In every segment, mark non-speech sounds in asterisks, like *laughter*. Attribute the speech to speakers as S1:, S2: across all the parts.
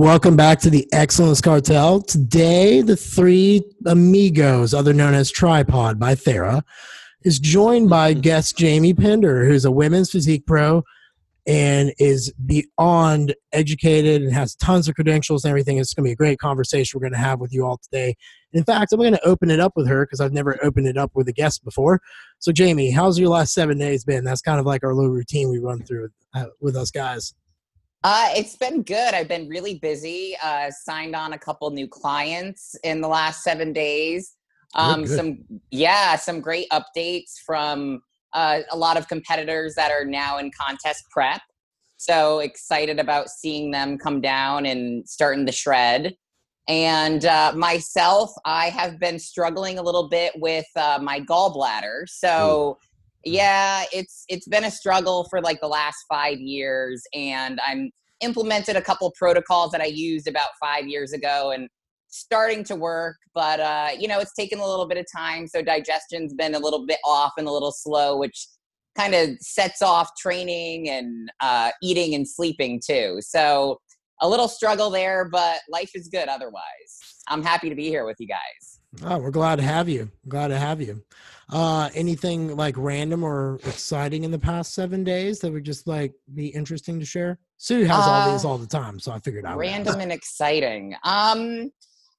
S1: Welcome back to the Excellence Cartel. Today, the three amigos, other known as Tripod by Thera, is joined by guest Jamie Pinder, who's a women's physique pro and is beyond educated and has tons of credentials and everything. It's going to be a great conversation we're going to have with you all today. In fact, I'm going to open it up with her because I've never opened it up with a guest before. So, Jamie, how's your last seven days been? That's kind of like our little routine we run through uh, with us guys.
S2: Uh, it's been good. I've been really busy. Uh, signed on a couple new clients in the last seven days. Um, some yeah, some great updates from uh, a lot of competitors that are now in contest prep. So excited about seeing them come down and starting the shred. And uh, myself, I have been struggling a little bit with uh, my gallbladder. So. Ooh yeah it's it's been a struggle for like the last five years and i'm implemented a couple protocols that i used about five years ago and starting to work but uh you know it's taken a little bit of time so digestion's been a little bit off and a little slow which kind of sets off training and uh eating and sleeping too. So a little struggle there but life is good otherwise. I'm happy to be here with you guys.
S1: Oh we're glad to have you. Glad to have you uh, anything like random or exciting in the past seven days that would just like be interesting to share? Su has uh, all these uh, all the time, so I figured out
S2: random and exciting. Um,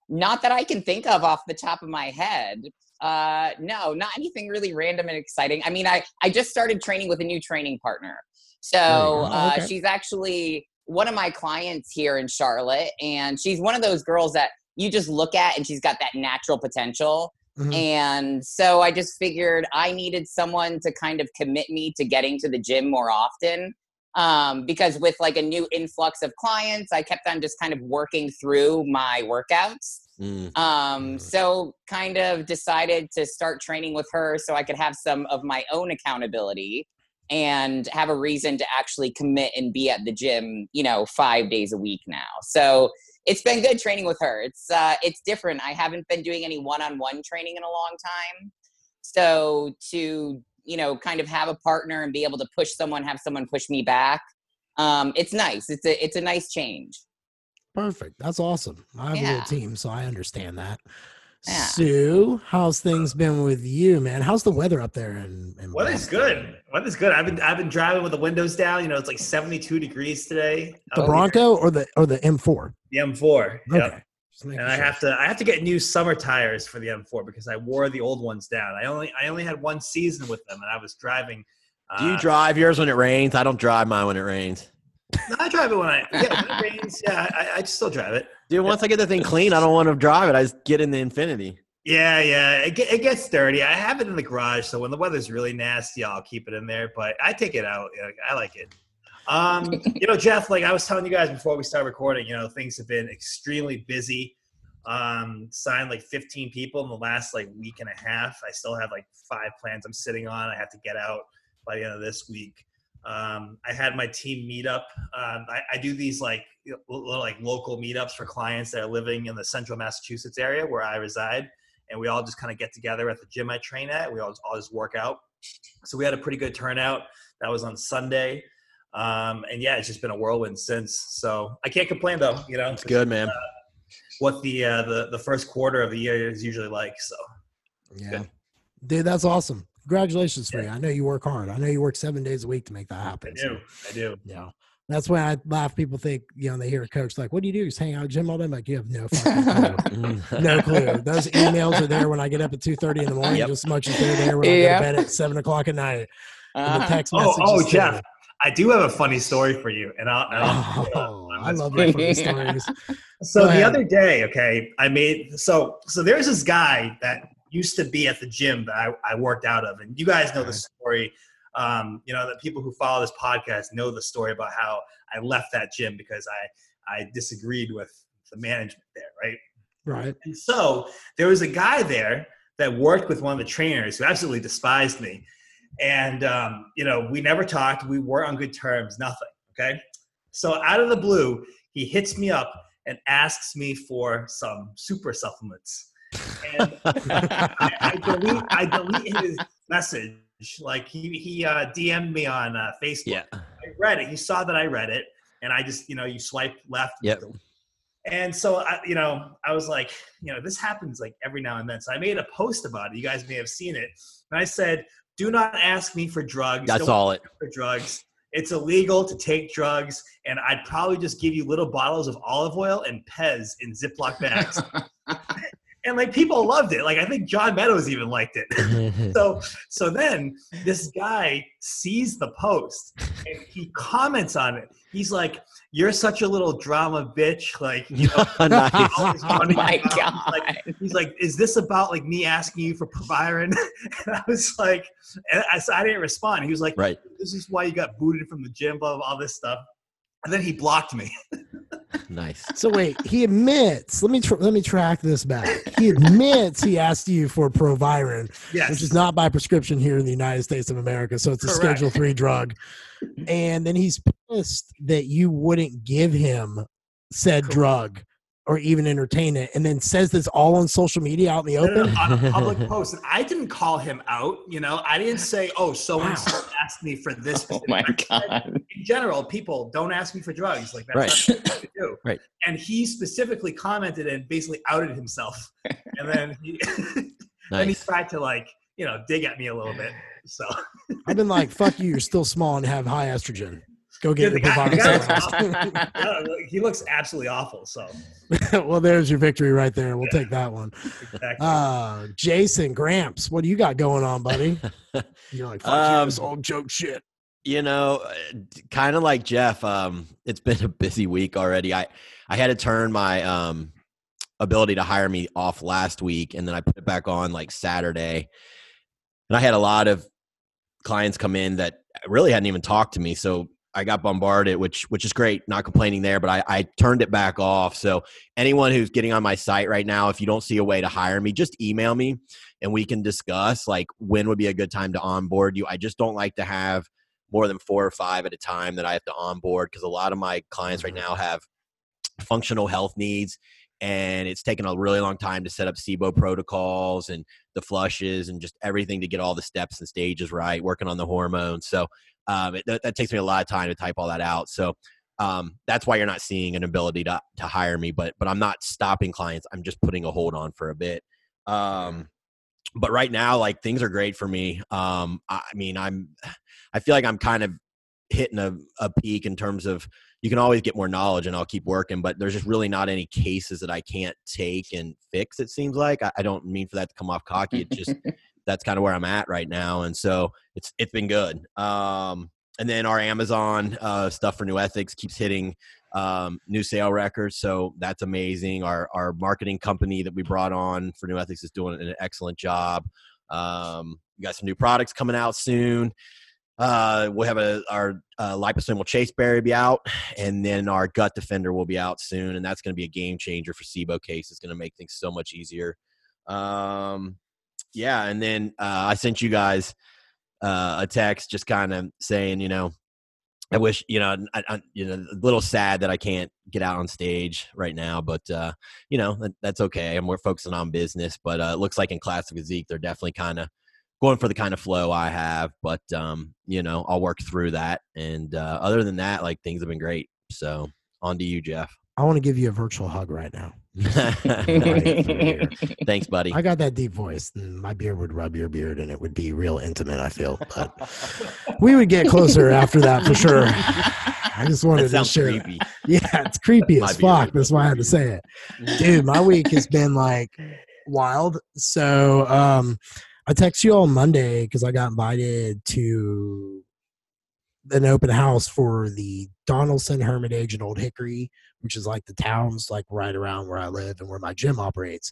S2: not that I can think of off the top of my head. Uh, no, not anything really random and exciting. I mean, I I just started training with a new training partner, so oh, uh, she's actually one of my clients here in Charlotte, and she's one of those girls that you just look at and she's got that natural potential Mm-hmm. And so I just figured I needed someone to kind of commit me to getting to the gym more often. Um, because with like a new influx of clients, I kept on just kind of working through my workouts. Mm. Um, so kind of decided to start training with her so I could have some of my own accountability and have a reason to actually commit and be at the gym, you know, five days a week now. So it's been good training with her. It's uh, it's different. I haven't been doing any one-on-one training in a long time, so to you know kind of have a partner and be able to push someone, have someone push me back. Um, it's nice. It's a it's a nice change.
S1: Perfect. That's awesome. I have yeah. a little team, so I understand that. Yeah. Su, how's things been with you, man? How's the weather up there? And
S3: in weather's good. Weather's good. I've been I've been driving with the windows down. You know, it's like 72 degrees today.
S1: The Bronco or the or the M4?
S3: The M4. Okay. Yep. And sure. I have to I have to get new summer tires for the M4 because I wore the old ones down. I only I only had one season with them, and I was driving.
S4: Uh, Do you drive yours when it rains? I don't drive mine when it rains.
S3: No, I drive it when I yeah when it rains. Yeah, I, I still drive it.
S4: Dude, once I get the thing clean, I don't want to drive it. I just get in the Infiniti.
S3: Yeah, yeah, it, it gets dirty. I have it in the garage, so when the weather's really nasty, I'll keep it in there. But I take it out. I like it. Um, you know, Jeff, like I was telling you guys before we start recording, you know, things have been extremely busy. Um, signed like 15 people in the last like week and a half. I still have like five plans I'm sitting on. I have to get out by the end of this week. Um, I had my team meetup. Um, I, I, do these like little, like local meetups for clients that are living in the central Massachusetts area where I reside, and we all just kind of get together at the gym I train at. We all, all just work out. So we had a pretty good turnout. That was on Sunday, um, and yeah, it's just been a whirlwind since. So I can't complain though. You know,
S4: it's good, man. Uh,
S3: what the uh, the the first quarter of the year is usually like. So
S1: yeah, good. dude, that's awesome. Congratulations for yeah. you. I know you work hard. I know you work seven days a week to make that happen.
S3: I do. So, I do.
S1: Yeah. That's why I laugh. People think, you know, they hear a coach like, "What do you do? Just hang out gym all day." I'm like, you have no fucking clue. *laughs* no clue. Those emails are there when I get up at two thirty in the morning, yep. just as much as they're there when I go to bed at seven o'clock at night. Uh-huh.
S3: the text oh, oh, Jeff, I do have a funny story for you, and I'll. And I'll *laughs*
S1: oh, I love funny *laughs* stories.
S3: So the other day, okay, I made so so. There's this guy that used to be at the gym that I, I worked out of, and you guys know the story. Um, you know that people who follow this podcast know the story about how I left that gym because I I disagreed with the management there, right?
S1: Right.
S3: And so there was a guy there that worked with one of the trainers who absolutely despised me, and um, you know we never talked. We were on good terms. Nothing. Okay. So out of the blue, he hits me up and asks me for some super supplements and I, I, delete, I delete his message. Like he he uh, DM'd me on uh, Facebook. Yeah. I read it. He saw that I read it, and I just you know you swipe left.
S4: Yep.
S3: And so, I, you know, I was like, you know, this happens like every now and then. So I made a post about it. You guys may have seen it. And I said, do not ask me for drugs.
S4: That's
S3: Don't
S4: all it.
S3: for drugs. It's illegal to take drugs, and I'd probably just give you little bottles of olive oil and Pez in Ziploc bags. *laughs* and like people loved it. Like I think John Meadows even liked it. *laughs* so so then this guy sees the post and he comments on it. He's like, "You're such a little drama bitch." Like, you know, *laughs*
S4: nice.
S2: oh my *laughs*
S3: around.
S2: god.
S3: Like, he's like, "Is this about like me asking you for Proviron?" And I was like, and I, so I didn't respond. He was like,
S4: Right.
S3: "This is why you got booted from the gym." Blah blah, all this stuff. And then he blocked me. *laughs*
S4: Nice.
S1: So wait, he admits. Let me tr- let me track this back. He admits he asked you for Proviron,
S3: Yes.
S1: which is not by prescription here in the United States of America. So it's a
S3: Correct.
S1: Schedule Three drug. And then he's pissed that you wouldn't give him said
S3: Correct.
S1: drug or even entertain it, and then says this all on social media out in the
S3: No, no,
S1: open.
S3: on a public *laughs* post. And I didn't call him out. You know, I didn't say, "Oh, so and so asked me for this." *laughs*
S2: Oh my
S3: specific-" said,
S2: god.
S3: In general, people don't ask me for drugs. Like that's
S4: Right.
S3: not what to do. *laughs*
S4: Right.
S3: And he specifically commented and basically outed himself. And then he, then he tried to like you know dig at me a little bit. So
S1: I've been like, "Fuck you! You're still small and have high estrogen. Go get
S3: Yeah,
S1: your
S3: the guy- guy- uh, he looks absolutely awful. So *laughs*
S1: well, there's your victory right there. We'll take that one.
S3: exactly.
S1: Uh, Jason Gramps, what do you got going on, buddy? *laughs* You're like, fuck you,
S4: Um,
S1: this old joke shit.
S4: you know kind of like jeff um it's been a busy week already i i had to turn my um ability to hire me off last week and then i put it back on like saturday and i had a lot of clients come in that really hadn't even talked to me so i got bombarded which which is great not complaining there but i i turned it back off. So anyone who's getting on my site right now if you don't see a way to hire me just email me and we can discuss like when would be a good time to onboard you. I just don't like to have more than four or five at a time that I have to onboard because a lot of my clients right mm-hmm. now have functional health needs and it's taken a really long time to set up SIBO protocols and the flushes and just everything to get all the steps and stages right, working on the hormones. So um, it, that, that takes me a lot of time to type all that out. So um, that's why you're not seeing an ability to, to hire me, but but I'm not stopping clients. I'm just putting a hold on for a bit. Um, but right now, like things are great for me. Um, I, mean, I'm I feel like I'm kind of hitting a, a peak in terms of you can always get more knowledge and I'll keep working, but there's just really not any cases that I can't take and fix. It seems like I, I don't mean for that to come off cocky. It just *laughs* that's kind of where I'm at right now, and so it's it's been good. Um, and then our Amazon uh, stuff for New Ethics keeps hitting um, new sale records, so that's amazing. Our our marketing company that we brought on for New Ethics is doing an excellent job. Um, we got some new products coming out soon. Uh, we'll have a our uh, liposomal chasteberry be out, and then our gut defender will be out soon, and that's going to be a game changer for SIBO case. It's going to make things so much easier. Um, yeah, and then uh, I sent you guys uh, a text just kind of saying, you know, I wish, you know, I, I, you know, a little sad that I can't get out on stage right now, but uh, you know, that, that's okay. I'm more focusing on business, but uh, it looks like in classic physique, they're definitely kind of going for the kind of flow I have, but um, you know, I'll work through that. And uh, other than that, like things have been great. So on to you, Jeff.
S1: I want to give you a virtual hug right now. *laughs*
S4: Thanks, buddy.
S1: I got that deep voice. My beard would rub your beard and it would be real intimate, I feel. But *laughs* we would get closer after that for sure. I just wanted to share.
S4: creepy. *laughs*
S1: Yeah, it's creepy as fuck. That's why I had to say it. Dude, my week has been like wild. So um I text you all Monday because I got invited to an open house for the Donelson Hermitage in Old Hickory, which is like the towns like right around where I live and where my gym operates,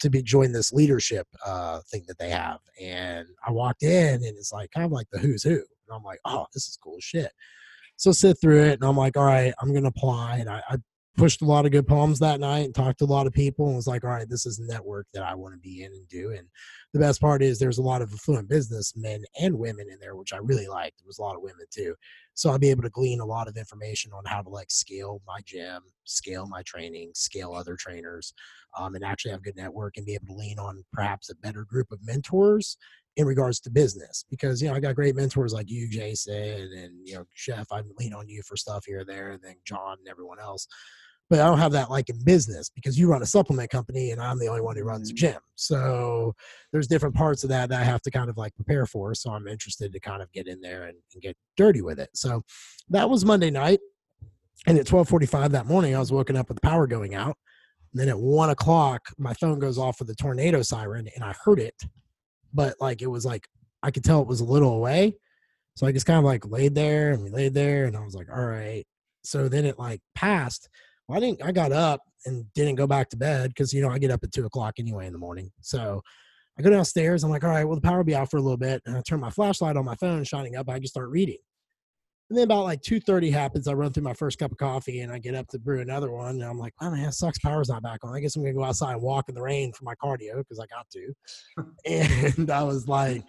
S1: to be join this leadership uh thing that they have. And I walked in and it's like kind of like the who's who. And I'm like, oh, this is cool shit. So sit through it and I'm like, all right, I'm gonna apply. And I, I pushed a lot of good poems that night and talked to a lot of people and was like, all right, this is a network that I want to be in and do. And the best part is there's a lot of affluent businessmen and women in there, which I really liked. There was a lot of women too. So I'll be able to glean a lot of information on how to like scale my gym, scale my training, scale other trainers, um, and actually have a good network and be able to lean on perhaps a better group of mentors in regards to business because you know I got great mentors like you, Jason, and you know Chef. I lean on you for stuff here and there, and then John and everyone else. But I don't have that like in business because you run a supplement company and I'm the only one who runs a mm-hmm. gym. So there's different parts of that that I have to kind of like prepare for. So I'm interested to kind of get in there and, and get dirty with it. So that was Monday night. And at 1245 that morning, I was woken up with the power going out. And then at one o'clock, my phone goes off with the tornado siren and I heard it, but like it was like I could tell it was a little away. So I just kind of like laid there and we laid there and I was like, all right. So then it like passed. Well, I didn't, I got up and didn't go back to bed because, you know, I get up at two o'clock anyway in the morning. So I go downstairs. I'm like, all right, well, the power will be out for a little bit. And I turn my flashlight on my phone shining up. I just start reading. And then about like 2.30 happens. I run through my first cup of coffee and I get up to brew another one. And I'm like, oh man, sucks. Power's not back on. I guess I'm going to go outside and walk in the rain for my cardio because I got to. *laughs* and I was like,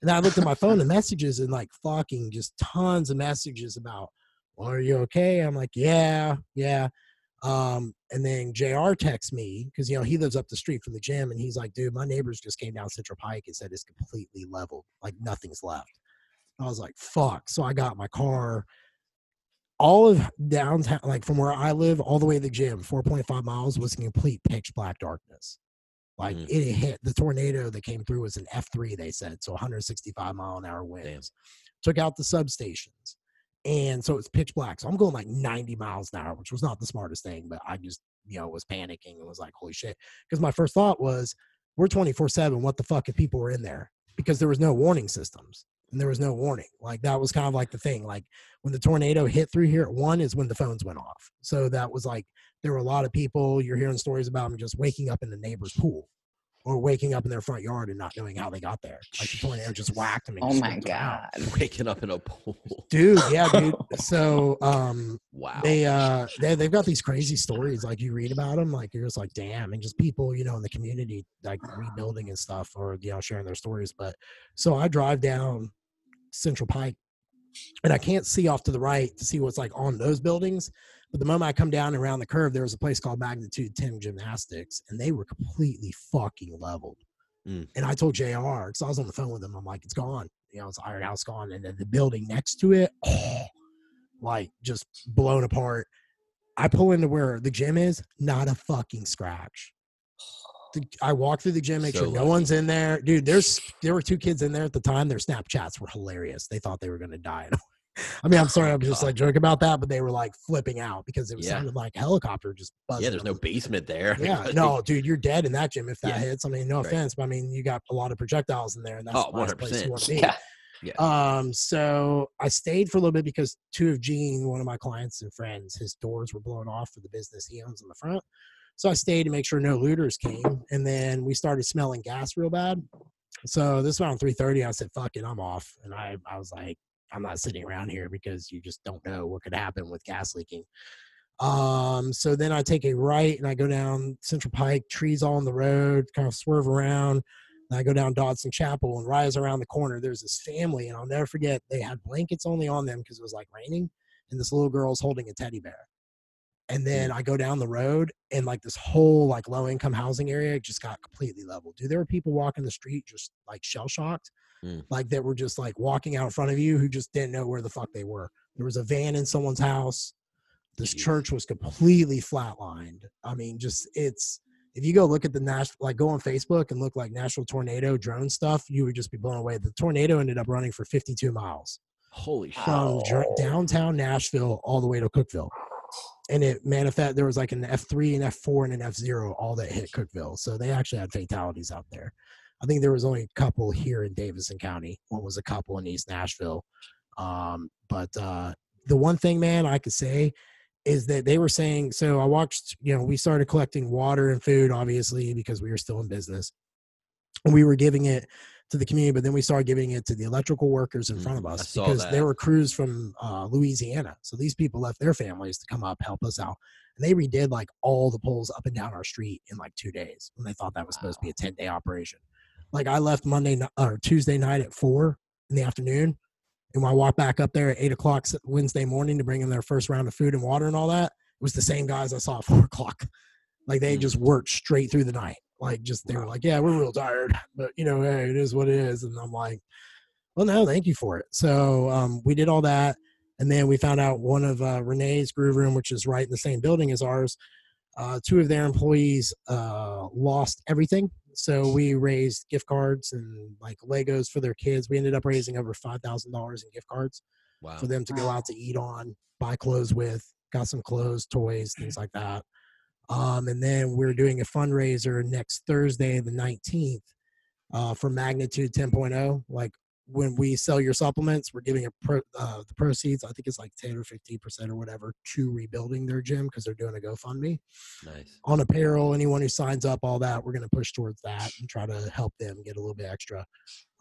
S1: and I looked at my phone the messages and like fucking just tons of messages about, well, are you okay? I'm like, yeah, yeah. Um, and then JR texts me because, you know, he lives up the street from the gym and he's like, dude, my neighbors just came down Central Pike and said it's completely leveled. Like nothing's left. I was like, fuck. So I got my car all of downtown, like from where I live, all the way to the gym, 4.5 miles was complete pitch black darkness. Like
S4: Mm.
S1: it hit the tornado that came through was an F3, they said. So 165 mile an hour winds. Took out the substations. And so it's pitch black. So I'm going like 90 miles an hour, which was not the smartest thing, but I just, you know, was panicking and was like, holy shit. Because my first thought was, we're 24 7. What the fuck if people were in there? Because there was no warning systems and there was no warning. Like that was kind of like the thing. Like when the tornado hit through here at one is when the phones went off. So that was like there were a lot of people. You're hearing stories about them just waking up in the neighbor's pool or waking up in their front yard and not knowing how they got there. Like the tornado just whacked them. And
S2: Oh
S1: just
S2: my
S1: ripped out.
S2: god.
S4: Waking up in a pool. *laughs*
S1: dude. Yeah, dude. *laughs* So um,
S4: Wow.
S1: they uh they they've got these crazy stories like you read about them like you're just like damn and just people you know in the community like rebuilding and stuff or you know sharing their stories but so i drive down central pike and i can't see off to the right to see what's like on those buildings but the moment i come down around the curve there was a place called magnitude 10 gymnastics and they were completely fucking leveled
S4: Mm.
S1: and i told jr because i was on the phone with him i'm like it's gone you know it's iron house gone and then the building next to it *sniffs* like just blown apart. I pull into where the gym is, not a fucking scratch. I walk through the gym, make
S4: So
S1: sure no
S4: lucky.
S1: one's in there. Dude, there's there were two kids in there at the time. Their Snapchats were hilarious. They thought they were gonna die. I mean, I'm sorry, I'm just like joking about that, but they were like flipping out because it
S4: Yeah.
S1: sounded like a helicopter just buzzing.
S4: yeah, there's no basement there. *laughs*
S1: yeah, no, dude, you're dead in that gym if that
S4: Yeah.
S1: hits. I mean, no
S4: Right.
S1: offense, but I mean, you got a lot of projectiles in there, and that's
S4: Oh,
S1: the last place you
S4: 100%.
S1: want to be.
S2: Yeah.
S1: Um, so I stayed for a little bit because two of Gene, one of my clients and friends, his doors were blown off for the business he owns in the front. So I stayed to make sure no looters came, and then we started smelling gas real bad. So this was around three thirty. I said, "Fuck it, I'm off," and I I was like, "I'm not sitting around here because you just don't know what could happen with gas leaking." Um, so then I take a right and I go down Central Pike, trees all on the road, kind of swerve around. And I go down Dodson Chapel and rise around the corner. There's this family, and I'll never forget. They had blankets only on them because it was like raining, and this little girl's holding a teddy bear. And then I go down the road, and like this whole like low income housing area just got completely leveled. Dude, there were people walking the street just like shell shocked,
S4: Mm.
S1: like that were just like walking out in front of you who just didn't know where the fuck they were. There was a van in someone's house. This
S4: Jeez.
S1: church was completely flatlined. I mean, just it's if you go look at the national, like go on Facebook and look like national tornado drone stuff, you would just be blown away. The tornado ended up running for 52 miles
S4: Holy shit.
S1: from downtown Nashville all the way to Cookeville. And it manifest there was like an F3 and F4 and an F0 all that hit Cookeville. So they actually had fatalities out there. I think there was only a couple here in Davidson County. One was a couple in East Nashville. Um, but uh, the one thing, man, I could say is that they were saying. So I watched. You know, we started collecting water and food, obviously, because we were still in business. And we were giving it to the community, but then we started giving it to the electrical workers in front of
S4: Mhm,
S1: us because
S4: that.
S1: there were crews from uh, Louisiana. So these people left their families to come up help us out, and they redid like all the poles up and down our street in like two days when they thought that was supposed to be a ten day operation. Like I left Monday or Tuesday night at four in the afternoon, and when I walked back up there at eight o'clock Wednesday morning to bring in their first round of food and water and all that, it was the same guys I saw at four o'clock. Like they
S4: Mm.
S1: just worked straight through the night. Like just they were like, yeah, we're real tired, but you know, hey, it is what it is. And I'm like, well, no, thank you for it. So um, we did all that. And then we found out one of uh, Renee's Groove Room, which is right in the same building as ours, uh, two of their employees uh, lost everything. So we raised gift cards and like Legos for their kids. We ended up raising over five thousand dollars in gift cards
S4: Wow.
S1: for them to go out to eat on, buy clothes with, got some clothes, toys, things like that. Um, and then we're doing a fundraiser next Thursday, the 19th, uh, for Magnitude 10.0. Like when we sell your supplements, we're giving a pro, uh, the proceeds, I think it's like 10 or 15% or whatever, to rebuilding their gym because they're doing a GoFundMe.
S4: Nice.
S1: On apparel, anyone who signs up, all that, we're going to push towards that and try to help them get a little bit extra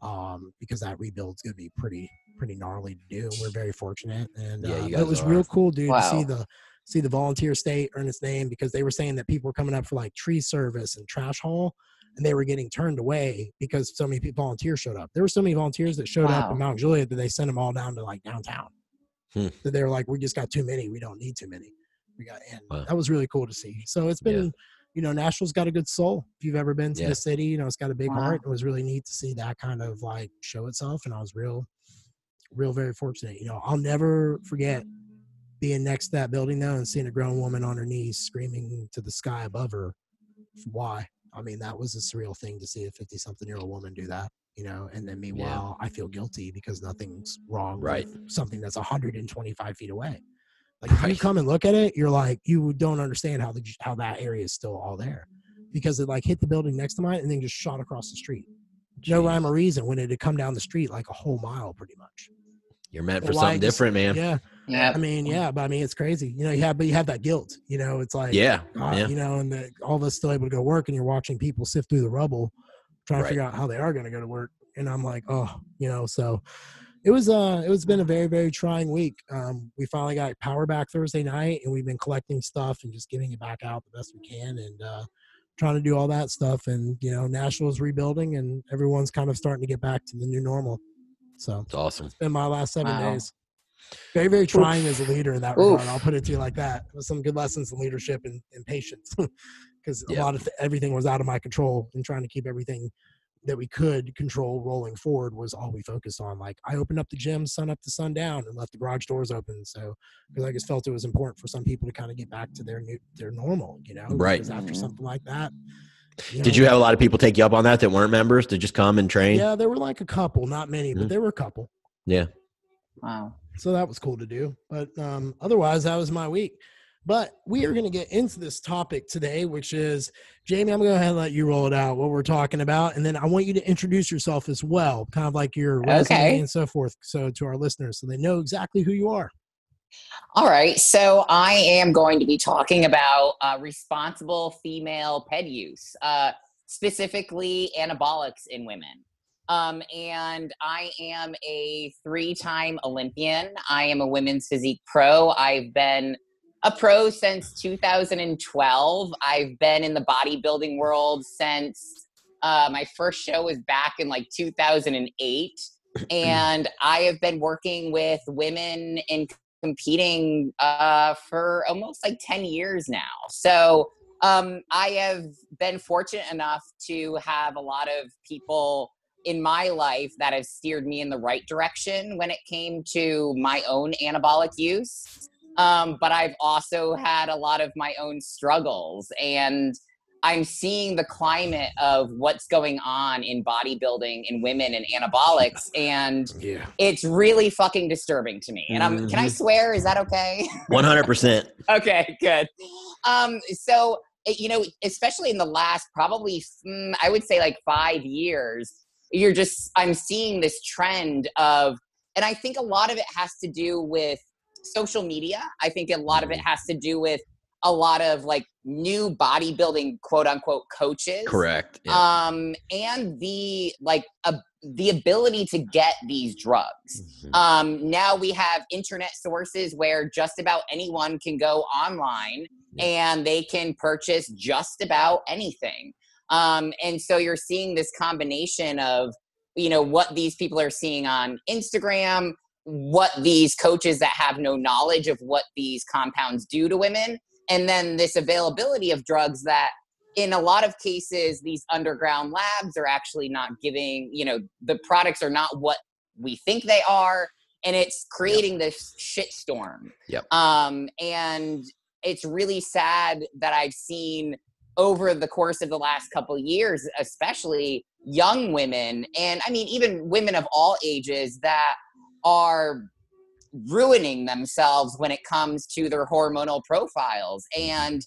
S1: um, because that rebuild's going to be pretty pretty gnarly to do. We're very fortunate, and
S4: Yeah,
S1: uh, it was
S4: are.
S1: real cool, dude, to see the see the volunteer state earn its name because they were saying that people were coming up for like tree service and trash haul, and they were getting turned away because so many people volunteers showed up. There were so many volunteers that showed up
S2: Wow.
S1: in Mount Juliet that they sent them all down to like downtown.
S4: Hmm.
S1: That they were like, we just got too many. We don't need too many. We got, and
S4: Wow.
S1: that was really cool to see. So it's been.
S4: Yeah.
S1: You know, Nashville's got a good soul. If you've ever been to
S4: Yeah.
S1: the city, you know, it's got a big
S2: Wow.
S1: heart. It was really neat to see that kind of like show itself. And I was real, real, very fortunate. You know, I'll never forget being next to that building though and seeing a grown woman on her knees screaming to the sky above her. Why? I mean, that was a surreal thing to see a 50 something year old woman do that, you know, and then meanwhile, I feel guilty because nothing's wrong
S4: Right.
S1: with something that's 125 feet away. Like if you come and look at it, you're like, you don't understand how the, how that area is still all there because it like hit the building next to mine and then just shot across the street. No
S4: Jeez.
S1: rhyme or reason when it had come down the street like a whole mile pretty much.
S4: You're meant for something different, man.
S1: Yeah.
S2: Yeah.
S1: I mean, yeah, but I mean, it's crazy. You know, you have, but you have that guilt. You know, it's like,
S4: Yeah.
S1: God,
S4: Yeah.
S1: you know, and the, all of us still able to go work, and you're watching people sift through the rubble, trying
S4: Right.
S1: to figure out how they are going to go to work. And I'm like, oh, you know, so it was, uh, it was been a very, very trying week. Um, we finally got power back Thursday night, and we've been collecting stuff and just getting it back out the best we can, and uh, trying to do all that stuff. And you know, Nashville's rebuilding, and everyone's kind of starting to get back to the new normal. So
S4: It's awesome.
S1: it's been my last seven
S2: Wow.
S1: days. Very, very trying as a leader in that
S2: Oof.
S1: regard. I'll put it to you like that. With some good lessons in leadership and, and patience, *laughs* because a
S4: Yeah.
S1: lot of th- everything was out of my control, and trying to keep everything that we could control rolling forward was all we focused on. Like I opened up the gym sun up to sundown and left the garage doors open. So because I just felt it was important for some people to kind of get back to their new their normal, you know.
S4: Right.
S1: Because after something like that.
S4: Did
S1: know,
S4: you have a lot of people take you up on that that weren't members to just come and train?
S1: Yeah, there were like a couple, not many, but
S4: Mhm.
S1: there were a couple.
S4: Yeah.
S2: Wow.
S1: So that was cool to do but um otherwise that was my week but we are going to get into this topic today which is jamie i'm going to go ahead and let you roll it out what we're talking about and then i want you to introduce yourself as well kind of like your resume
S2: Okay.
S1: and so forth so to our listeners so they know exactly who you are
S2: All right. So I am going to be talking about uh, responsible female ped use, uh, specifically anabolics in women. Um, and I am a three time Olympian. I am a women's physique pro. I've been a pro since 2012. I've been in the bodybuilding world since uh, my first show was back in like 2008. *clears throat* And I have been working with women in competing uh, for almost like 10 years now. So um, I have been fortunate enough to have a lot of people in my life that have steered me in the right direction when it came to my own anabolic use. Um, but I've also had a lot of my own struggles. And I'm seeing the climate of what's going on in bodybuilding in women and anabolics. And
S1: yeah
S2: it's really fucking disturbing to me. And I'm, can I
S4: Mhm.
S2: swear? Is that okay?
S4: 100%. *laughs*
S2: okay, good. Um, so you know, especially in the last probably, mm, I would say like five years, you're just I'm seeing this trend of, and I think a lot of it has to do with social media. I think a lot of it has to do with a lot of like new bodybuilding quote unquote coaches
S4: Correct. Yeah.
S2: um and the like uh, the ability to get these drugs
S4: Mhm.
S2: um now we have internet sources where just about anyone can go online and they can purchase just about anything um and so you're seeing this combination of you know what these people are seeing on instagram what these coaches that have no knowledge of what these compounds do to women and then this availability of drugs that in a lot of cases these underground labs are actually not giving you know the products are not what we think they are and it's creating this shitstorm.
S4: Yep.
S2: Um, and it's really sad that I've seen over the course of the last couple years, especially young women, and I mean even women of all ages that are ruining themselves when it comes to their hormonal profiles and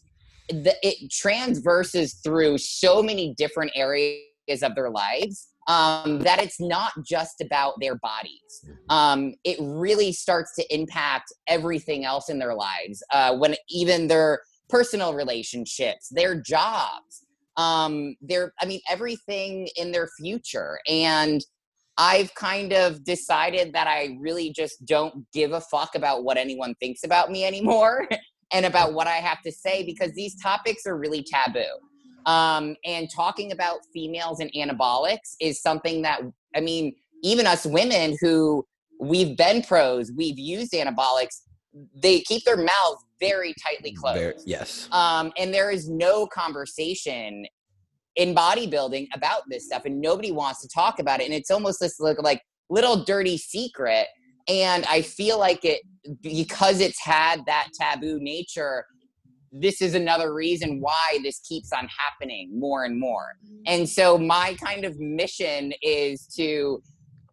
S2: the, it transverses through so many different areas of their lives um, that it's not just about their bodies. Um, it really starts to impact everything else in their lives. Uh, when even their personal relationships, their jobs, um, their I mean everything in their future. And I've kind of decided that I really just don't give a fuck about what anyone thinks about me anymore *laughs* and about what I have to say because these topics are really taboo. Um, and talking about females and anabolics is something that, I mean, even us women who we've been pros, we've used anabolics, they keep their mouths very tightly closed. Very,
S4: yes.
S2: Um, and there is no conversation in bodybuilding about this stuff, and nobody wants to talk about it. And it's almost this like, like little dirty secret. And I feel like it because it's had that taboo nature this is another reason why this keeps on happening more and more. And so my kind of mission is to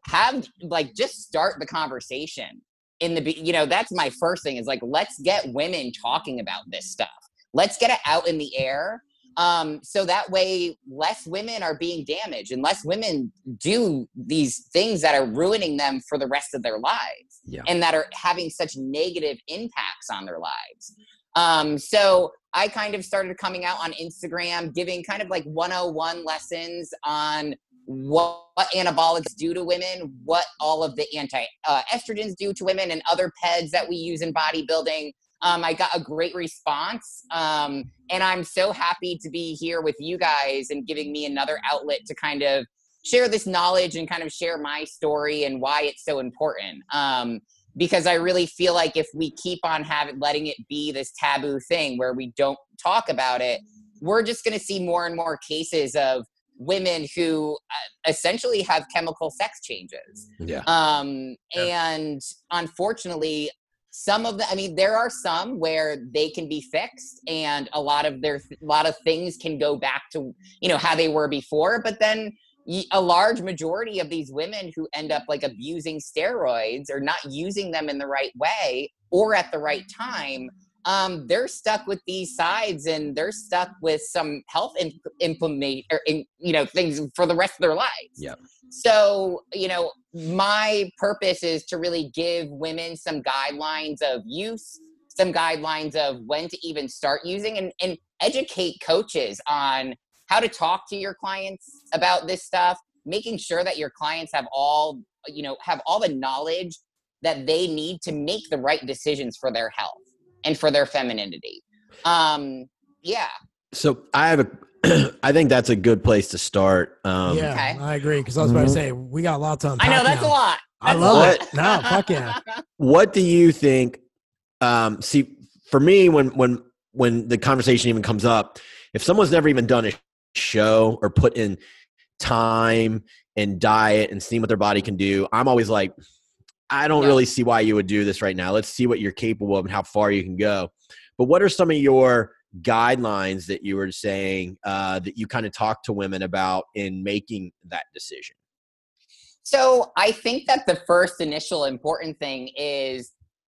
S2: have like just start the conversation in the you know that's my first thing is like let's get women talking about this stuff. Let's get it out in the air um, so that way less women are being damaged and less women do these things that are ruining them for the rest of their lives
S4: yeah.
S2: and that are having such negative impacts on their lives um, so I kind of started coming out on Instagram, giving kind of like 101 lessons on what, what anabolics do to women, what all of the anti uh, estrogens do to women, and other PEDs that we use in bodybuilding. Um, I got a great response, um, and I'm so happy to be here with you guys and giving me another outlet to kind of share this knowledge and kind of share my story and why it's so important. Um, because I really feel like if we keep on having letting it be this taboo thing where we don't talk about it, we're just going to see more and more cases of women who uh, essentially have chemical sex changes.
S4: Yeah.
S2: Um,
S3: Yeah.
S2: and unfortunately, some of the, I mean, there are some where they can be fixed, and a lot of their, a lot of things can go back to you know how they were before. But then a large majority of these women who end up like abusing steroids or not using them in the right way or at the right time um, they're stuck with these sides and they're stuck with some health imp- implement or in, you know things for the rest of their lives
S4: Yeah.
S2: so you know my purpose is to really give women some guidelines of use some guidelines of when to even start using and, and educate coaches on how to talk to your clients about this stuff, making sure that your clients have all, you know, have all the knowledge that they need to make the right decisions for their health and for their femininity. Um, yeah.
S4: So I have a, *clears throat* I think that's a good place to start. Um,
S1: yeah,
S2: okay.
S1: I agree. Because I was about to
S4: Mhm.
S1: say we got lots to unpack
S2: I know that's
S1: now.
S2: a lot.
S1: I
S2: That's a
S1: love
S2: lot.
S1: it. No, fuck yeah. *laughs*
S4: What do you think? Um, see, for me, when when when the conversation even comes up, if someone's never even done a show or put in time and diet and seeing what their body can do, I'm always like, I don't
S2: Yeah.
S4: really see why you would do this right now. Let's see what you're capable of and how far you can go. But what are some of your guidelines that you were saying uh, that you kind of talk to women about in making that decision?
S2: So I think that the first initial important thing is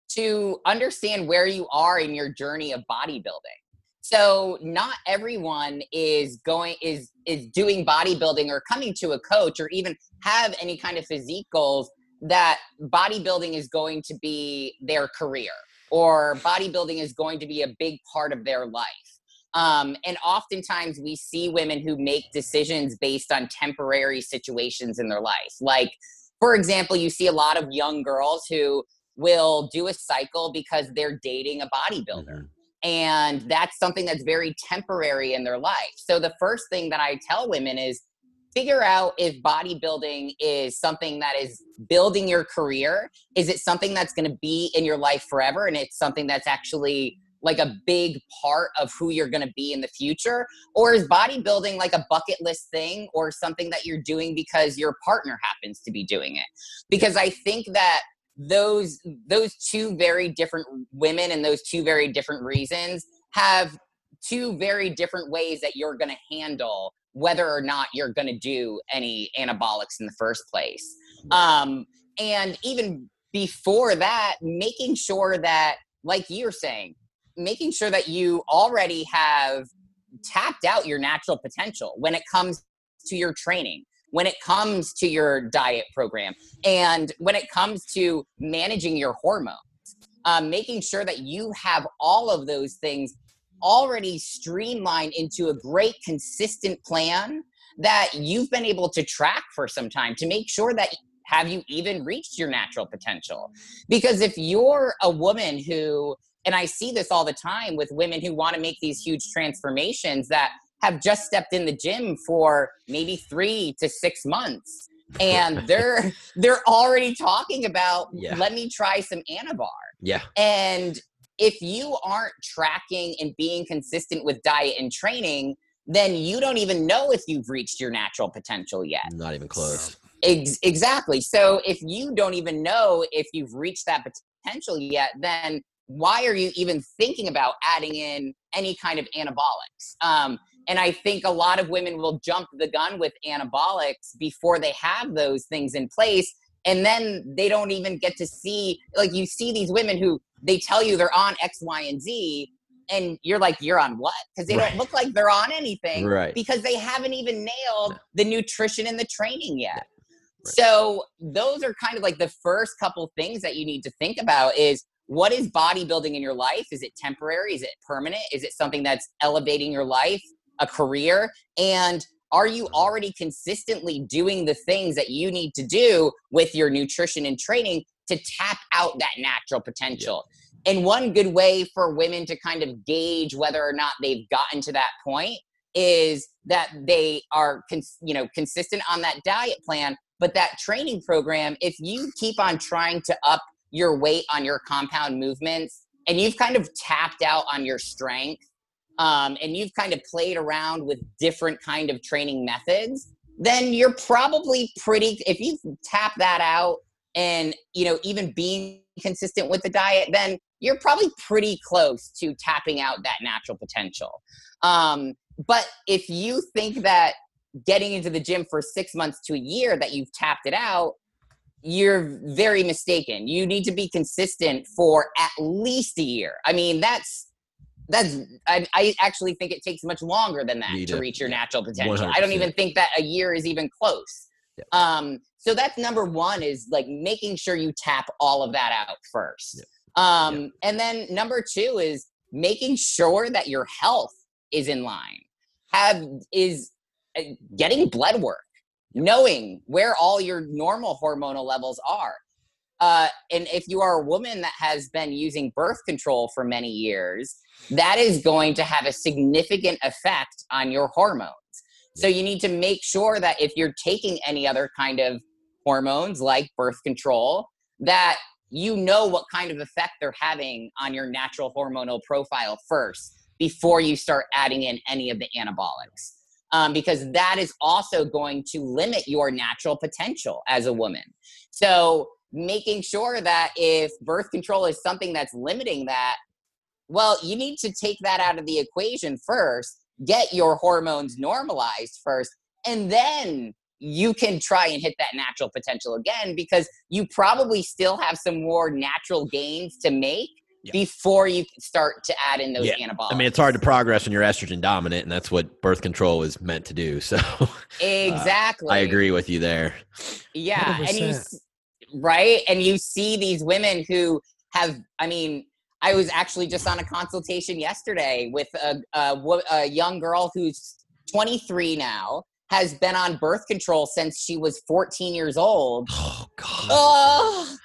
S2: to understand where you are in your journey of bodybuilding. So not everyone is going is is doing bodybuilding or coming to a coach or even have any kind of physique goals that bodybuilding is going to be their career or bodybuilding is going to be a big part of their life. Um, and oftentimes we see women who make decisions based on temporary situations in their life. Like, for example, you see a lot of young girls who will do a cycle because they're dating a bodybuilder. And that's something that's very temporary in their life. So, the first thing that I tell women is figure out if bodybuilding is something that is building your career. Is it something that's going to be in your life forever? And it's something that's actually like a big part of who you're going to be in the future? Or is bodybuilding like a bucket list thing or something that you're doing because your partner happens to be doing it? Because I think that those those two very different women and those two very different reasons have two very different ways that you're going to handle whether or not you're going to do any anabolics in the first place. Um, and even before that, making sure that, like you're saying, making sure that you already have tapped out your natural potential when it comes to your training when it comes to your diet program and when it comes to managing your hormones um, making sure that you have all of those things already streamlined into a great consistent plan that you've been able to track for some time to make sure that have you even reached your natural potential because if you're a woman who and i see this all the time with women who want to make these huge transformations that have just stepped in the gym for maybe 3 to 6 months and *laughs* they're they're already talking about
S4: Yeah.
S2: let me try some anavar
S4: Yeah.
S2: and if you aren't tracking and being consistent with diet and training, then you don't even know if you've reached your natural potential yet.
S4: Not even close.
S2: Ex- exactly. So if you don't even know if you've reached that potential yet, then why are you even thinking about adding in any kind of anabolics? Um, and I think a lot of women will jump the gun with anabolics before they have those things in place. And then they don't even get to see, like, you see these women who they tell you they're on X, Y, and Z. And you're like, you're on what? Because they
S4: Right.
S2: don't look like they're on anything
S4: Right.
S2: because they haven't even nailed
S4: No.
S2: the nutrition and the training yet.
S4: Right.
S2: So those are kind of like the first couple things that you need to think about is what is bodybuilding in your life? Is it temporary? Is it permanent? Is it something that's elevating your life, a career? And are you already consistently doing the things that you need to do with your nutrition and training to tap out that natural potential? And one good way for women to kind of gauge whether or not they've gotten to that point is that they are cons- you know consistent on that diet plan but that training program if you keep on trying to up your weight on your compound movements and you've kind of tapped out on your strength um, and you've kind of played around with different kind of training methods then you're probably pretty if you tap that out and you know even being consistent with the diet then you're probably pretty close to tapping out that natural potential. Um, but if you think that getting into the gym for six months to a year that you've tapped it out you're very mistaken. You need to be consistent for at least a year. I mean that's that's I, I actually think it takes much longer than that
S4: Need
S2: to
S4: it.
S2: reach your natural potential. I don't even think that a year is even close
S4: Yep.
S2: um so that's number one is like making sure you tap all of that out first.
S4: Yep.
S2: um and then number two is making sure that your health is in line. Have is uh, getting blood work knowing where all your normal hormonal levels are. Uh, and if you are a woman that has been using birth control for many years that is going to have a significant effect on your hormones so you need to make sure that if you're taking any other kind of hormones like birth control that you know what kind of effect they're having on your natural hormonal profile first before you start adding in any of the anabolics. Um, because that is also going to limit your natural potential as a woman. So making sure that if birth control is something that's limiting that well you need to take that out of the equation first get your hormones normalized first and then you can try and hit that natural potential again because you probably still have some more natural gains to make
S4: Yeah.
S2: before you start to add in those
S4: Yeah.
S2: anabolics.
S4: I mean, it's hard to progress when you're estrogen dominant, and that's what birth control is meant to do. *laughs* So uh,
S2: exactly.
S4: I agree with you there.
S2: Yeah, and you
S1: 100%.
S2: s- right, and you see these women who have. I mean, I was actually just on a consultation yesterday with a, a, a young girl who's 23 now, has been on birth control since she was 14 years old.
S4: Oh God.
S2: Oh,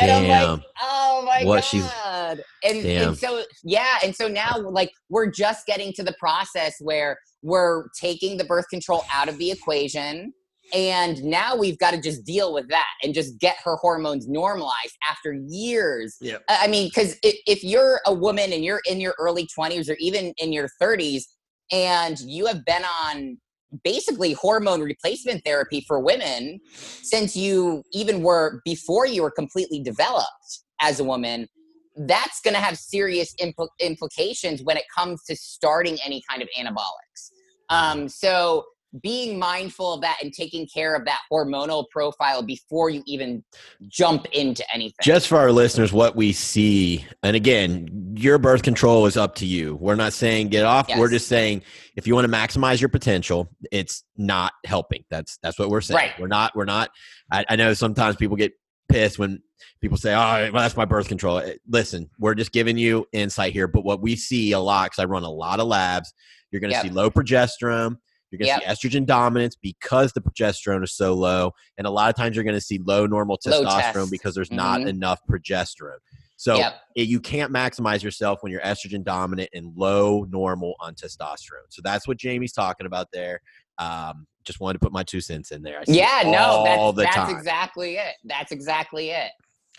S2: and I'm
S4: Damn.
S2: like, oh my
S4: What she's-
S2: god! And,
S4: Damn.
S2: and so yeah, and so now like we're just getting to the process where we're taking the birth control out of the equation, and now we've got to just deal with that and just get her hormones normalized after years.
S4: Yep.
S2: I mean, because if, if you're a woman and you're in your early 20s or even in your 30s, and you have been on basically hormone replacement therapy for women since you even were before you were completely developed as a woman that's going to have serious impl- implications when it comes to starting any kind of anabolics um, so being mindful of that and taking care of that hormonal profile before you even jump into anything.
S4: Just for our listeners, what we see, and again, your birth control is up to you. We're not saying get off. Yes. We're just saying if you want to maximize your potential, it's not helping. That's that's what we're saying. Right. We're not. We're not. I, I know sometimes people get pissed when people say, "Oh, well, that's my birth control." Eh, listen, we're just giving you insight here. But what we see a lot, because I run a lot of labs, you're going to yep. see low progesterone you're going to yep. see estrogen dominance because the progesterone is so low. And a lot of times you're going to see low normal testosterone low because there's mm-hmm. not enough progesterone. So yep. it, you can't maximize yourself when you're estrogen dominant and low normal on testosterone. So that's what Jamie's talking about there. Um, just wanted to put my two cents in there.
S2: yeah, no, that's, that's exactly it. That's exactly it.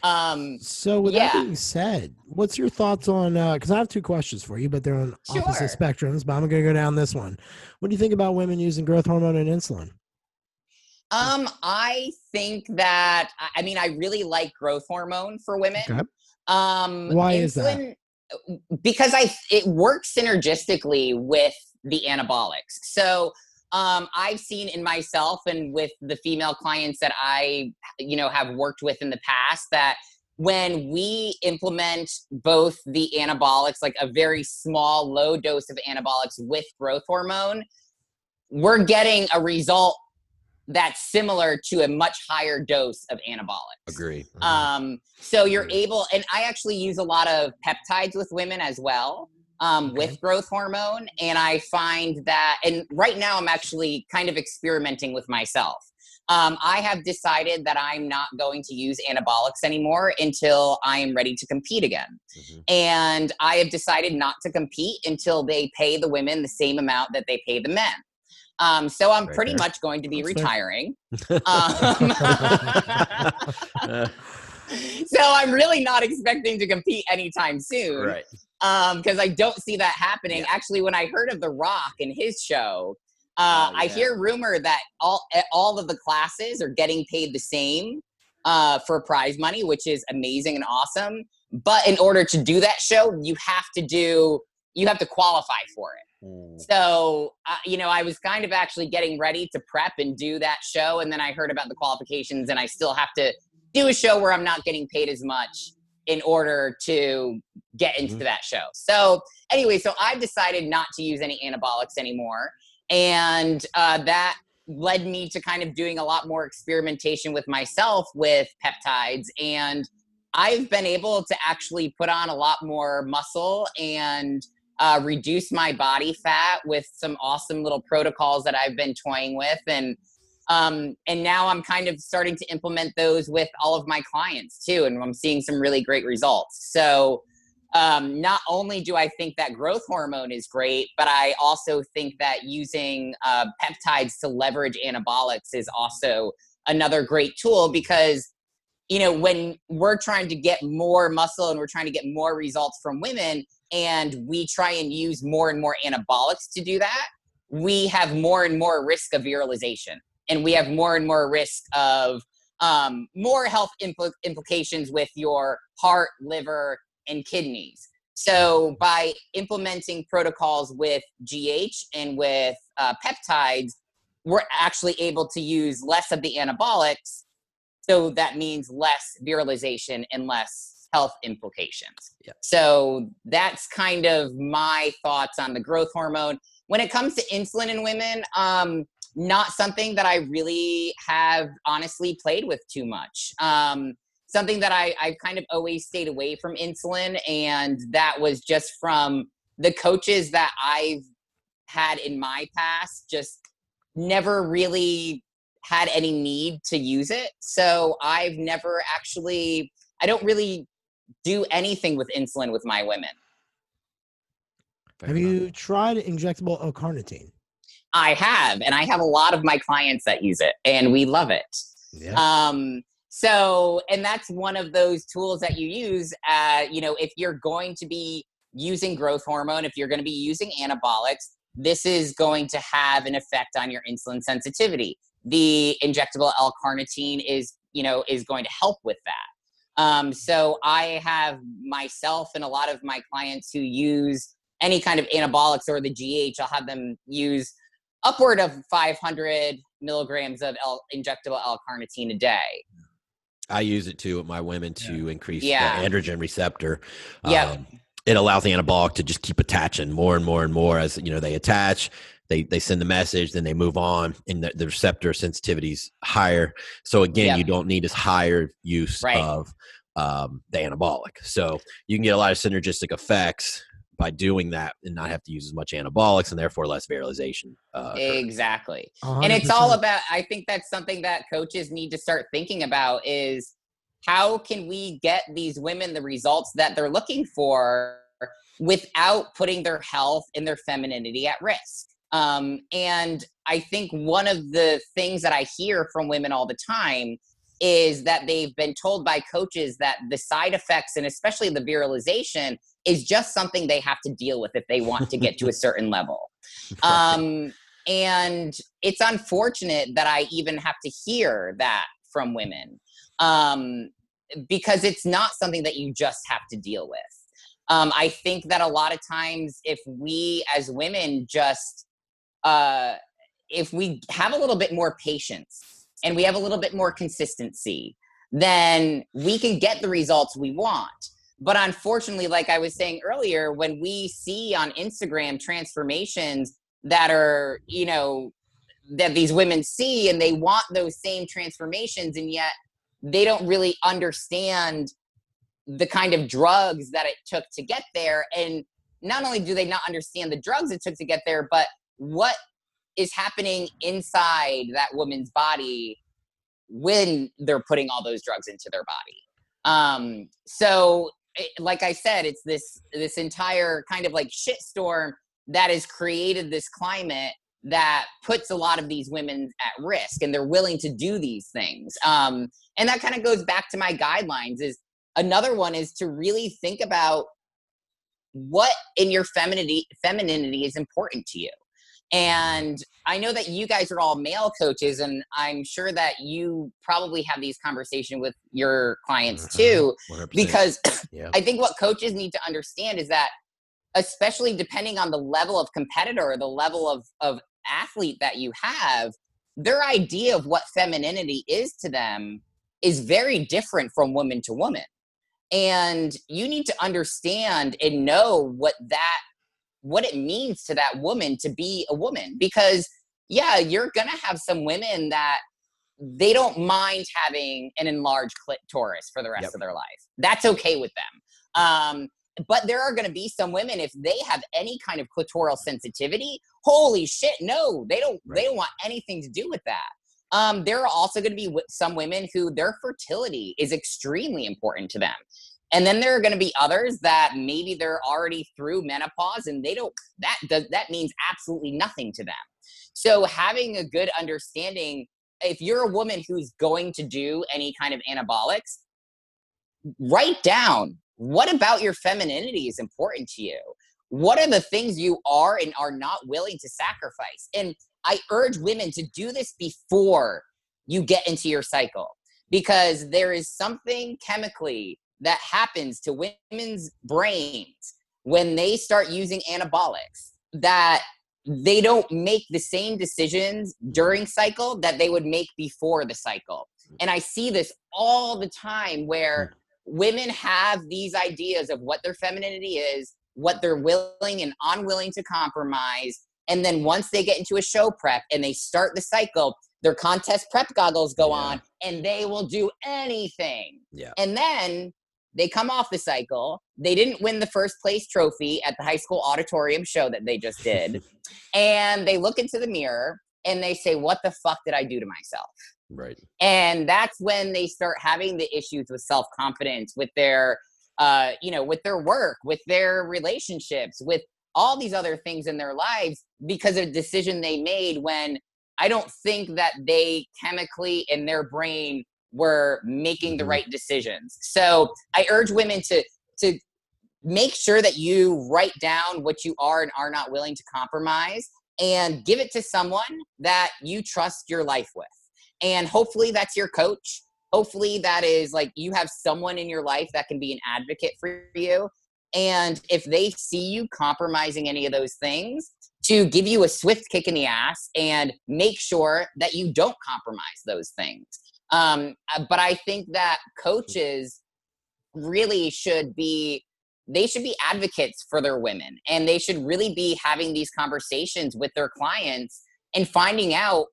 S2: Um,
S1: so with yeah. that being said, what's your thoughts on? Because uh, I have two questions for you, but they're on sure. opposite spectrums. But I'm going to go down this one. What do you think about women using growth hormone and insulin?
S2: Um, I think that I mean I really like growth hormone for women. Okay. Um,
S1: why insulin, is that?
S2: Because I it works synergistically with the anabolics. So um, I've seen in myself and with the female clients that I, you know, have worked with in the past that when we implement both the anabolics, like a very small, low dose of anabolics with growth hormone, we're getting a result that's similar to a much higher dose of anabolics.
S4: Agree.
S2: Mm-hmm. Um, so you're able, and I actually use a lot of peptides with women as well um, okay. with growth hormone. And I find that, and right now I'm actually kind of experimenting with myself. Um, I have decided that I'm not going to use anabolics anymore until I am ready to compete again. Mm-hmm. And I have decided not to compete until they pay the women the same amount that they pay the men. Um, so I'm right pretty there. much going to be That's retiring. *laughs* um, *laughs* so I'm really not expecting to compete anytime soon.
S4: Right
S2: because um, I don't see that happening. Yeah. Actually, when I heard of The Rock and his show, uh, oh, yeah. I hear rumor that all eh, all of the classes are getting paid the same uh, for prize money, which is amazing and awesome. But in order to do that show, you have to do you have to qualify for it. Mm. So, uh, you know, I was kind of actually getting ready to prep and do that show. And then I heard about the qualifications, and I still have to do a show where I'm not getting paid as much in order to get into mm-hmm. that show. So anyway, so I've decided not to use any anabolics anymore, and uh, that led me to kind of doing a lot more experimentation with myself with peptides and I've been able to actually put on a lot more muscle and uh, reduce my body fat with some awesome little protocols that I've been toying with. And um, and now I'm kind of starting to implement those with all of my clients too, and I'm seeing some really great results. So, um, not only do I think that growth hormone is great, but I also think that using uh, peptides to leverage anabolics is also another great tool because you know when we're trying to get more muscle and we're trying to get more results from women and we try and use more and more anabolics to do that we have more and more risk of virilization and we have more and more risk of um, more health impl- implications with your heart, liver, and kidneys. So, by implementing protocols with GH and with uh, peptides, we're actually able to use less of the anabolics. So, that means less virilization and less health implications. Yeah. So, that's kind of my thoughts on the growth hormone. When it comes to insulin in women, um, not something that I really have honestly played with too much. Um, something that I, I've kind of always stayed away from insulin, and that was just from the coaches that I've had in my past, just never really had any need to use it. So I've never actually, I don't really do anything with insulin with my women.
S1: Have you tried injectable L-carnitine?
S2: I have, and I have a lot of my clients that use it, and we love it. Yeah. Um, so, and that's one of those tools that you use. Uh, you know, if you're going to be using growth hormone, if you're going to be using anabolics, this is going to have an effect on your insulin sensitivity. The injectable L-carnitine is, you know, is going to help with that. Um, so I have myself and a lot of my clients who use any kind of anabolics or the GH. I'll have them use upward of 500 milligrams of L, injectable L-carnitine a day.
S4: I use it too with my women to
S3: Yeah.
S4: increase
S2: Yeah.
S4: the androgen receptor.
S2: Yeah.
S4: Um, it allows the anabolic to just keep attaching more and more and more as you know they attach. They they send the message, then they move on, and the, the receptor sensitivity is higher. So again,
S2: Yeah.
S4: you don't need as higher use
S2: Right.
S4: of um, the anabolic. So you can get a lot of synergistic effects by doing that and not have to use as much anabolics and therefore less virilization. Uh, occur.
S2: Exactly. and it's all about i think that's something that coaches need to start thinking about is how can we get these women the results that they're looking for without putting their health and their femininity at risk um, and i think one of the things that i hear from women all the time is that they've been told by coaches that the side effects and especially the virilization is just something they have to deal with if they want to get to a *laughs* certain level um, and it's unfortunate that I even have to hear that from women um, because it's not something that you just have to deal with. Um, I think that a lot of times, if we as women just, uh, if we have a little bit more patience and we have a little bit more consistency, then we can get the results we want. But unfortunately, like I was saying earlier, when we see on Instagram transformations that are you know that these women see and they want those same transformations and yet they don't really understand the kind of drugs that it took to get there. And not only do they not understand the drugs it took to get there but what is happening inside that woman's body when they're putting all those drugs into their body. Um so it, like i said it's this this entire kind of like shitstorm that has created this climate that puts a lot of these women at risk and they're willing to do these things. Um, and that kind of goes back to my guidelines is another one is to really think about what in your femininity femininity is important to you and i know that you guys are all male coaches and i'm sure that you probably have these conversations with your clients too
S4: 100%.
S2: because *clears throat*
S4: yeah.
S2: I think what coaches need to understand is that, especially depending on the level of competitor or the level of, of athlete that you have, their idea of what femininity is to them is very different from woman to woman. And you need to understand and know what that what it means to that woman to be a woman because yeah, you're to have some women that they don't mind having an enlarged clitoris for the rest
S4: Yep.
S2: of their life. That's okay with them. Um, but there are going to be some women if they have any kind of clitoral sensitivity. Holy shit, no, they don't. They don't want anything to do with that. Um, there are also going to be some women who their fertility is extremely important to them. And then there are going to be others that maybe they're already through menopause and they don't that does that means absolutely nothing to them. So having a good understanding if you're a woman who's going to do any kind of anabolics, write down what about your femininity is important to you? What are the things you are and are not willing to sacrifice? And I urge women to do this before you get into your cycle because there is something chemically that happens to women's brains when they start using anabolics that they don't make the same decisions during cycle that they would make before the cycle. Mm. And I see this all the time where mm. women have these ideas of what their femininity is, what they're willing and unwilling to compromise. And then once they get into a show prep and they start the cycle, their contest prep goggles go
S4: Yeah.
S2: on and they will do anything.
S4: Yeah.
S2: And then they come off the cycle. They didn't win the first place trophy at the high school auditorium show that they just did. *laughs* and they look into the mirror and they say, What the fuck did I do to myself?
S4: Right.
S2: and that's when they start having the issues with self-confidence with their uh you know with their work with their relationships with all these other things in their lives because of a decision they made when i don't think that they chemically in their brain were making the
S4: Mhm.
S2: right decisions so i urge women to to make sure that you write down what you are and are not willing to compromise and give it to someone that you trust your life with. And hopefully that's your coach. Hopefully that is like you have someone in your life that can be an advocate for you. And if they see you compromising any of those things, to give you a swift kick in the ass and make sure that you don't compromise those things. Um, uh, but I think that coaches really should be they should be advocates for their women and they should really be having these conversations with their clients and finding out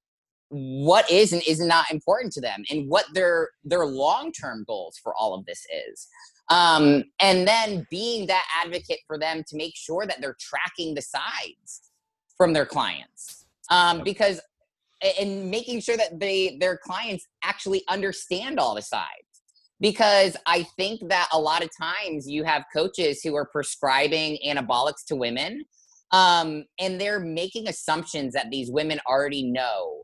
S2: what is and is not important to them and what their their long-term goals for all of this is. Um, and then being that advocate for them to make sure that they're tracking the sides from their clients. Um, because and making sure that they their clients actually understand all the sides because I think that a lot of times you have coaches who are prescribing anabolics to women um, and they're making assumptions that these women already know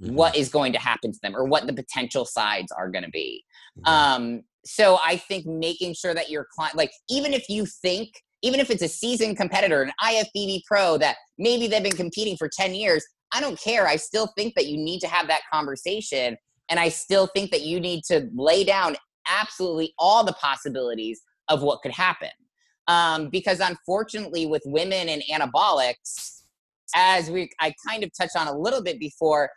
S2: mm-hmm. what is going to happen to them or what the potential sides are going to be. Mm-hmm. Um, so I think making sure that your client, like, even if you think, even if it's a seasoned competitor, an IFBB pro that maybe they've been competing for 10 years, I don't care. I still think that you need to have that conversation. And I still think that you need to lay down absolutely all the possibilities of what could happen. Um, because unfortunately, with women and anabolics, as we I kind of touched on a little bit before,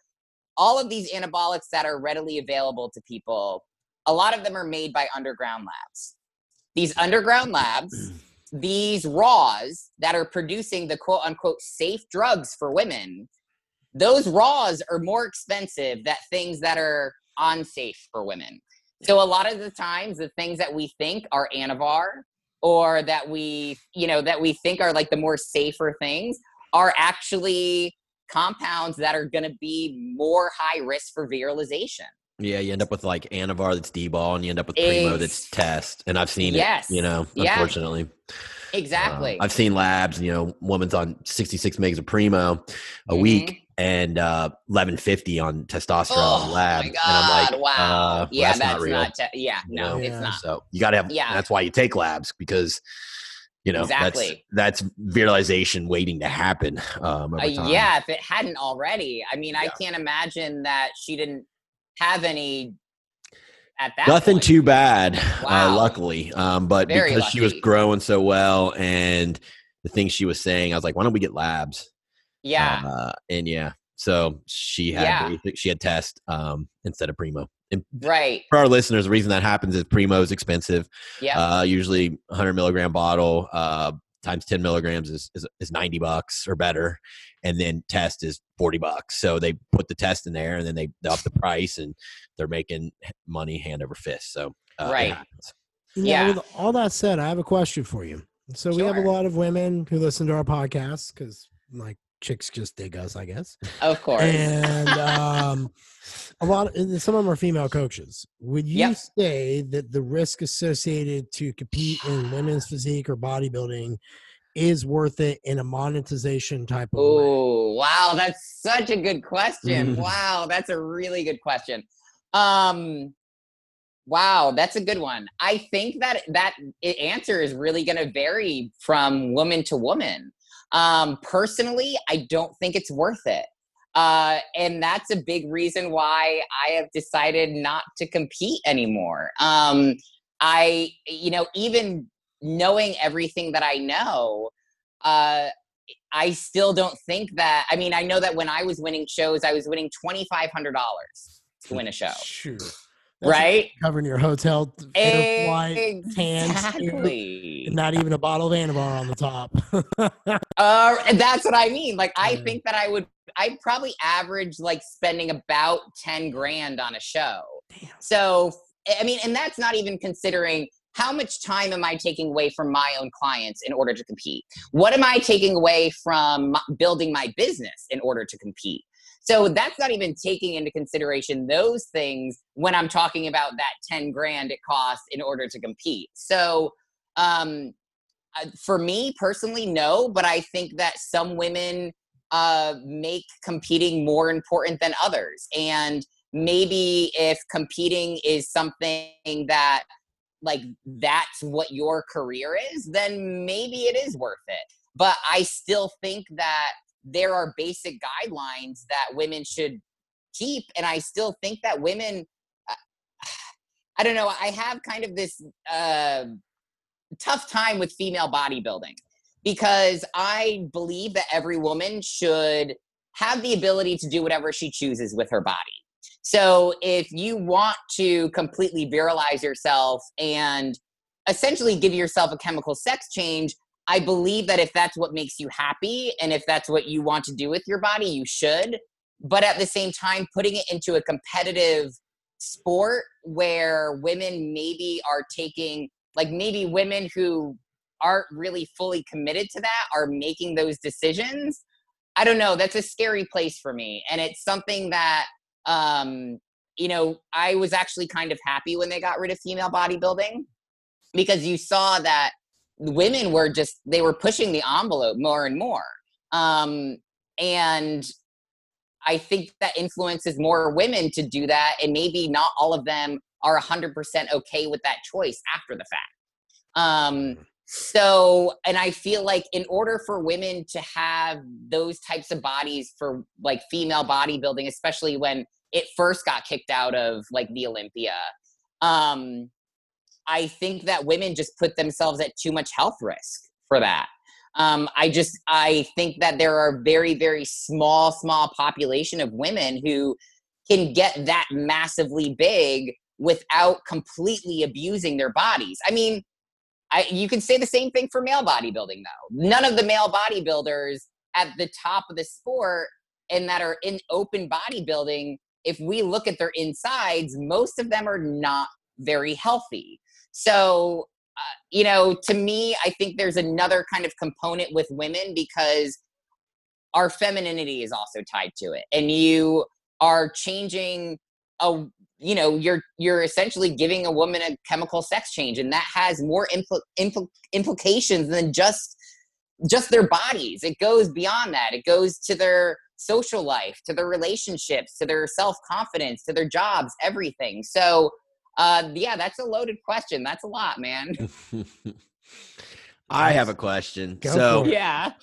S2: all of these anabolics that are readily available to people, a lot of them are made by underground labs. These underground labs, *clears throat* these raws that are producing the quote unquote safe drugs for women, those raws are more expensive than things that are unsafe for women. So a lot of the times the things that we think are Anavar or that we, you know, that we think are like the more safer things are actually compounds that are going to be more high risk for virilization.
S4: Yeah, you end up with like Anavar that's D-bol, and you end up with Primo that's test. And I've seen yes. it, you know, unfortunately.
S2: Yeah. Exactly.
S4: Uh, I've seen labs, you know, woman's on 66 megs of Primo a mm-hmm. week and uh 1150 on testosterone oh, lab and i'm like wow uh, yeah that's, that's, not real not te-
S2: yeah no
S4: you
S2: know? it's not
S4: so you gotta have yeah that's why you take labs because you know exactly. that's that's virilization waiting to happen um uh,
S2: yeah if it hadn't already i mean yeah. i can't imagine that she didn't have any at that
S4: nothing
S2: point.
S4: too bad uh, wow. uh, luckily um but Very because lucky. she was growing so well and the things she was saying i was like why don't we get labs
S2: yeah.
S4: Uh, and yeah, so she had yeah. she had test um, instead of Primo. And
S2: right.
S4: For our listeners, the reason that happens is Primo is expensive.
S2: Yeah.
S4: Uh, usually 100 milligram bottle uh, times 10 milligrams is, is, is 90 bucks or better. And then test is 40 bucks. So they put the test in there and then they up the price and they're making money hand over fist. So,
S2: uh, right.
S1: Yeah. yeah. With all that said, I have a question for you. So sure. we have a lot of women who listen to our podcast because like chicks just dig us, I guess.
S2: Of course.
S1: And um, a lot of some of them are female coaches. Would you yep. say that the risk associated to compete in women's physique or bodybuilding is worth it in a monetization type of
S2: Oh, wow, that's such a good question. Mm-hmm. *laughs* wow, that's a really good question. Um Wow, that's a good one. I think that that answer is really going to vary from woman to woman. Um, personally, I don't think it's worth it. Uh, and that's a big reason why I have decided not to compete anymore. Um, I, you know, even knowing everything that I know, uh, I still don't think that. I mean, I know that when I was winning shows, I was winning twenty five hundred dollars to win a show.
S1: Sure
S2: right?
S1: Covering your hotel
S2: flight, exactly.
S1: not even a bottle of Anavar on the top. *laughs*
S2: uh, that's what I mean. Like, I yeah. think that I would, I probably average like spending about 10 grand on a show. Damn. So, I mean, and that's not even considering how much time am I taking away from my own clients in order to compete? What am I taking away from building my business in order to compete? So that's not even taking into consideration those things when I'm talking about that 10 grand it costs in order to compete. So um, for me personally, no, but I think that some women uh, make competing more important than others. And maybe if competing is something that like that's what your career is, then maybe it is worth it. But I still think that there are basic guidelines that women should keep. And I still think that women, uh, *sighs* I don't know, I have kind of this uh, tough time with female bodybuilding because I believe that every woman should have the ability to do whatever she chooses with her body. So if you want to completely virilize yourself and essentially give yourself a chemical sex change, I believe that if that's what makes you happy and if that's what you want to do with your body, you should. But at the same time, putting it into a competitive sport where women maybe are taking, like maybe women who aren't really fully committed to that are making those decisions. I don't know. That's a scary place for me. And it's something that um, you know, I was actually kind of happy when they got rid of female bodybuilding because you saw that women were just they were pushing the envelope more and more. Um, and I think that influences more women to do that, and maybe not all of them are 100% okay with that choice after the fact. Um, mm-hmm. so, and I feel like in order for women to have those types of bodies for like female bodybuilding, especially when it first got kicked out of like the Olympia, um, I think that women just put themselves at too much health risk for that. Um, I just I think that there are very very small small population of women who can get that massively big without completely abusing their bodies. I mean, I, you can say the same thing for male bodybuilding though. None of the male bodybuilders at the top of the sport and that are in open bodybuilding, if we look at their insides, most of them are not very healthy. So, uh, you know, to me, I think there's another kind of component with women because our femininity is also tied to it. And you are changing a you know you're you're essentially giving a woman a chemical sex change and that has more impl- impl- implications than just just their bodies it goes beyond that it goes to their social life to their relationships to their self-confidence to their jobs everything so uh, yeah, that's a loaded question. That's a lot, man. *laughs*
S4: I have a question.
S1: Go
S4: so,
S2: yeah,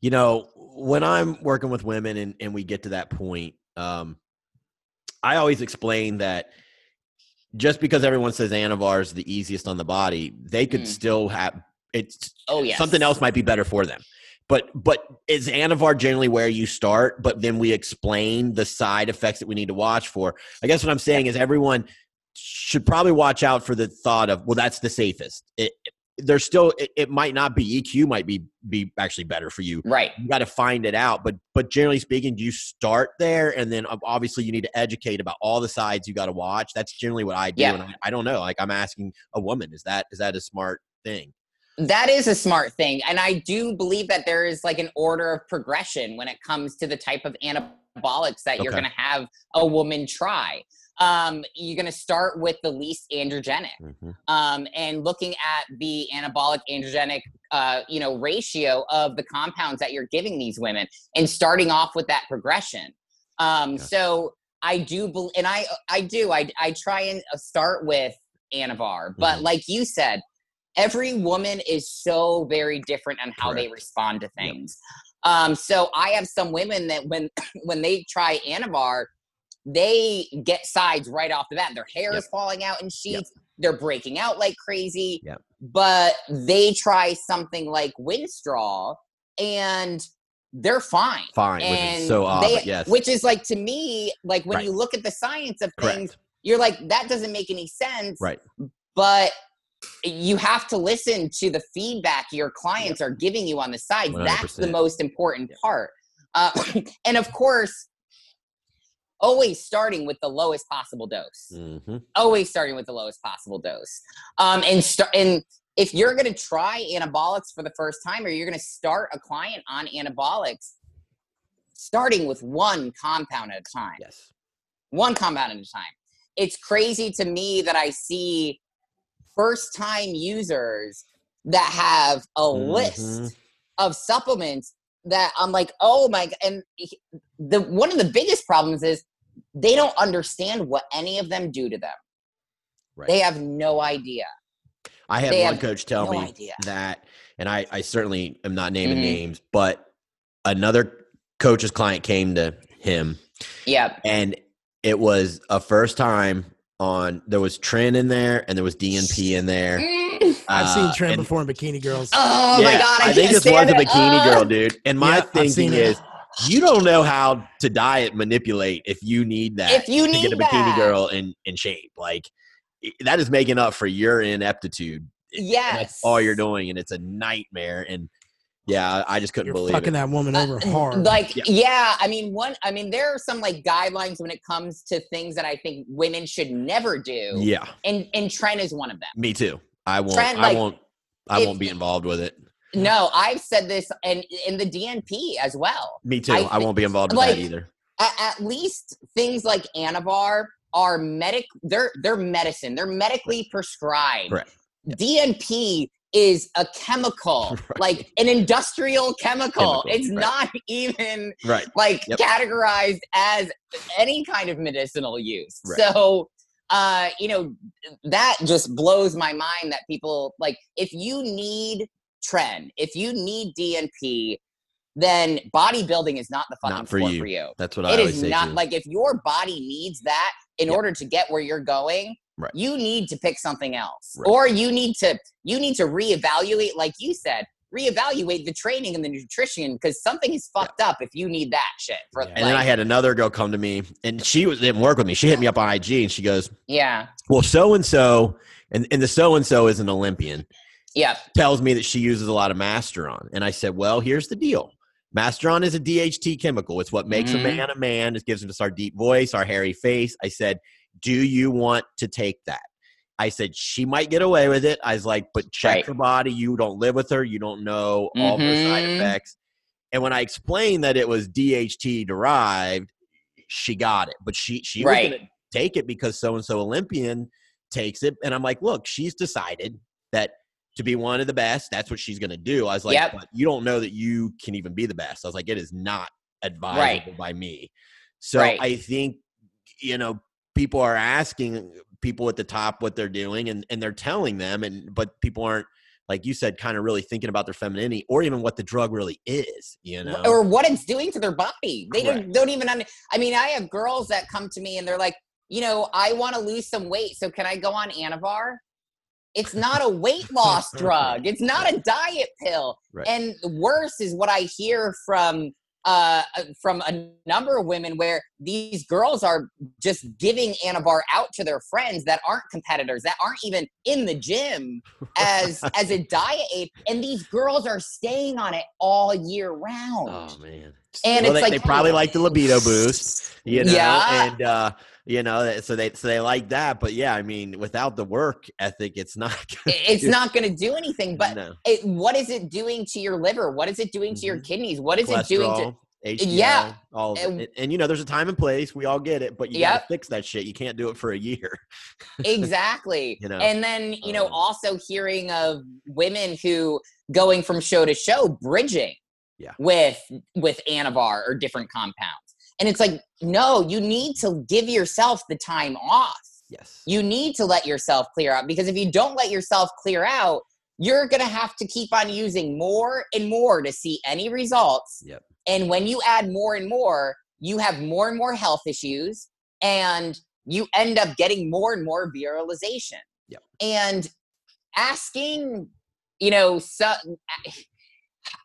S4: you know, when I'm working with women and, and we get to that point, um, I always explain that just because everyone says Anavar is the easiest on the body, they could mm. still have it's
S2: oh yeah
S4: something else might be better for them. But but is Anavar generally where you start? But then we explain the side effects that we need to watch for. I guess what I'm saying is everyone should probably watch out for the thought of well that's the safest. It, there's still it, it, might not be eq might be be actually better for you.
S2: Right.
S4: You got to find it out but but generally speaking do you start there? And then obviously you need to educate about all the sides you got to watch. That's generally what i do
S2: yeah.
S4: and I, I don't know like i'm asking a woman is that is that a smart thing?
S2: That is a smart thing and i do believe that there is like an order of progression when it comes to the type of anabolics that okay. you're going to have a woman try um, you're going to start with the least androgenic mm-hmm. um, and looking at the anabolic androgenic uh, you know ratio of the compounds that you're giving these women and starting off with that progression um, yeah. so i do believe and i i do I, I try and uh, start with anavar but mm-hmm. like you said every woman is so very different on how Correct. they respond to things yep. um, so i have some women that when *clears throat* when they try anavar they get sides right off the bat. Their hair yep. is falling out in sheets. Yep. They're breaking out like crazy.
S4: Yep.
S2: But they try something like Winstrol and they're fine.
S4: Fine. And which is so odd. They, yes.
S2: Which is like to me, like when right. you look at the science of Correct. things, you're like, that doesn't make any sense.
S4: Right.
S2: But you have to listen to the feedback your clients are giving you on the side. That's the most important part. Uh, *clears throat* and of course, always starting with the lowest possible dose. Mm-hmm. Always starting with the lowest possible dose. Um, and start and if you're going to try anabolics for the first time, or you're going to start a client on anabolics, starting with one compound at a time.
S4: Yes.
S2: One compound at a time. It's crazy to me that I see first time users that have a mm-hmm. list of supplements that I'm like, oh my, and the one of the biggest problems is they don't understand what any of them do to them. Right. They have no idea.
S4: I had
S2: They
S4: one
S2: have
S4: coach tell
S2: no
S4: me
S2: idea.
S4: that, and I, I certainly am not naming
S2: Mhm.
S4: names, but another coach's client came to him
S2: Yep.
S4: and it was a first time on there was Tren in there and there was DNP in there.
S2: Mm.
S1: I've seen
S4: Uh,
S1: Tren
S4: and-
S1: before in Bikini Girls.
S2: Oh my god! I,
S4: I think
S2: can't
S4: this was a bikini
S2: Uh,
S4: girl, dude. And my
S1: Yeah, I've
S4: thinking
S1: it.
S4: is, you don't know how to diet manipulate if you need that
S2: If you need to
S4: get a bikini
S2: that.
S4: girl in in shape. Like that is making up for your ineptitude. And
S2: Yes.
S4: that's all you're doing, and it's a nightmare. And yeah, I just couldn't
S1: You're
S4: believe
S1: fucking
S4: it.
S1: that woman
S2: Uh,
S1: over hard.
S2: Like,
S4: Yeah.
S2: yeah. I mean, one. I mean, there are some like guidelines when it comes to things that I think women should never do,
S4: Yeah,
S2: and and Tren is one of them.
S4: me too. I won't. I
S2: like,
S4: won't. I
S2: if-
S4: won't be involved with it.
S2: No, I've said this, and in the DNP as well.
S4: Me too.
S2: I
S4: I, won't be involved with
S2: like,
S4: that either.
S2: At, least things like Anavar are medic. They're they're medicine. They're medically prescribed.
S4: Correct.
S2: DNP is a chemical, *laughs*
S4: Right.
S2: like an industrial chemical.
S4: Chemical,
S2: It's
S4: right.
S2: not *laughs* even
S4: Right.
S2: like
S4: Yep.
S2: categorized as any kind of medicinal use. So, uh, you know, that just blows my mind that people like if you need tren, if you need DNP, then bodybuilding is not the fucking
S4: Not for
S2: sport
S4: you.
S2: for you.
S4: That's what I
S2: It
S4: always
S2: is
S4: say.
S2: not
S4: too.
S2: like if your body needs that in
S4: Yep.
S2: order to get where you're going,
S4: Right.
S2: you need to pick something else.
S4: Right.
S2: Or you need to you need to reevaluate, like you said, reevaluate the training and the nutrition because something is fucked up if you need that shit. For
S1: Yeah.
S4: And then I had another girl come to me, and she was didn't work with me. She hit me up on IG, and she goes,
S2: yeah,
S4: "Well, so and so, and and the so and so is an Olympian.
S2: yeah,
S4: Tells me that she uses a lot of Masteron." And I said, "Well, here's the deal. Masteron is a DHT chemical. It's what makes
S2: Mhm.
S4: a man a man. It gives us our deep voice, our hairy face." I said, "Do you want to take that?" I said she might get away with it. I was like, "But check
S2: Right.
S4: her body. You don't live with her. You don't know all of her side
S2: mm-hmm.
S4: effects." And when I explained that it was DHT derived, she got it. But she she was
S2: Right.
S4: gonna take it because so and so Olympian takes it. And I'm like, look, she's decided that to be one of the best, that's what she's gonna do. I was like,
S2: Yep.
S4: but you don't know that you can even be the best. I was like, it is not advisable by me. So
S2: Right.
S4: I think, you know, people are asking people at the top what they're doing and, and they're telling them and but people aren't like you said, kind of really thinking about their femininity or even what the drug really is, you know.
S2: or what it's doing to their body. They don't, don't even. Under, I mean, I have girls that come to me and they're like, you know, I want to lose some weight, so can I go on Anavar? It's not a weight loss *laughs* drug. It's not a diet pill.
S4: Right.
S2: And worse is what I hear from uh from a number of women where these girls are just giving Anavar out to their friends that aren't competitors that aren't even in the gym *laughs* as as a diet aid and these girls are staying on it all year round
S4: Oh man.
S2: and
S4: well,
S2: it's
S4: they,
S2: like
S4: they probably like the libido boost, you *laughs* know,
S2: Yeah.
S4: and uh, you know, so they so they like that. But yeah, I mean, without the work ethic, it's not. *laughs* Gonna
S2: it's
S4: do-
S2: not going to do anything but
S4: no.
S2: it, what is it doing to your liver what is it doing to your
S4: Mhm.
S2: kidneys what is it doing to
S4: HDL,
S2: Yeah.
S4: all of it.
S2: And-
S4: And, and, you know, there's a time and place. We all get it, but you
S2: Yep.
S4: gotta fix that shit. You can't do it for a year. *laughs*
S2: exactly
S4: You know,
S2: and then you know
S4: um,
S2: also hearing of women who going from show to show bridging
S4: Yeah.
S2: with with anavar or different compounds and it's like no you need to give yourself the time off
S4: Yes.
S2: you need to let yourself clear out because if you don't let yourself clear out you're going to have to keep on using more and more to see any results
S4: Yep.
S2: and when you add more and more you have more and more health issues and you end up getting more and more virilization
S4: Yep.
S2: and asking you know so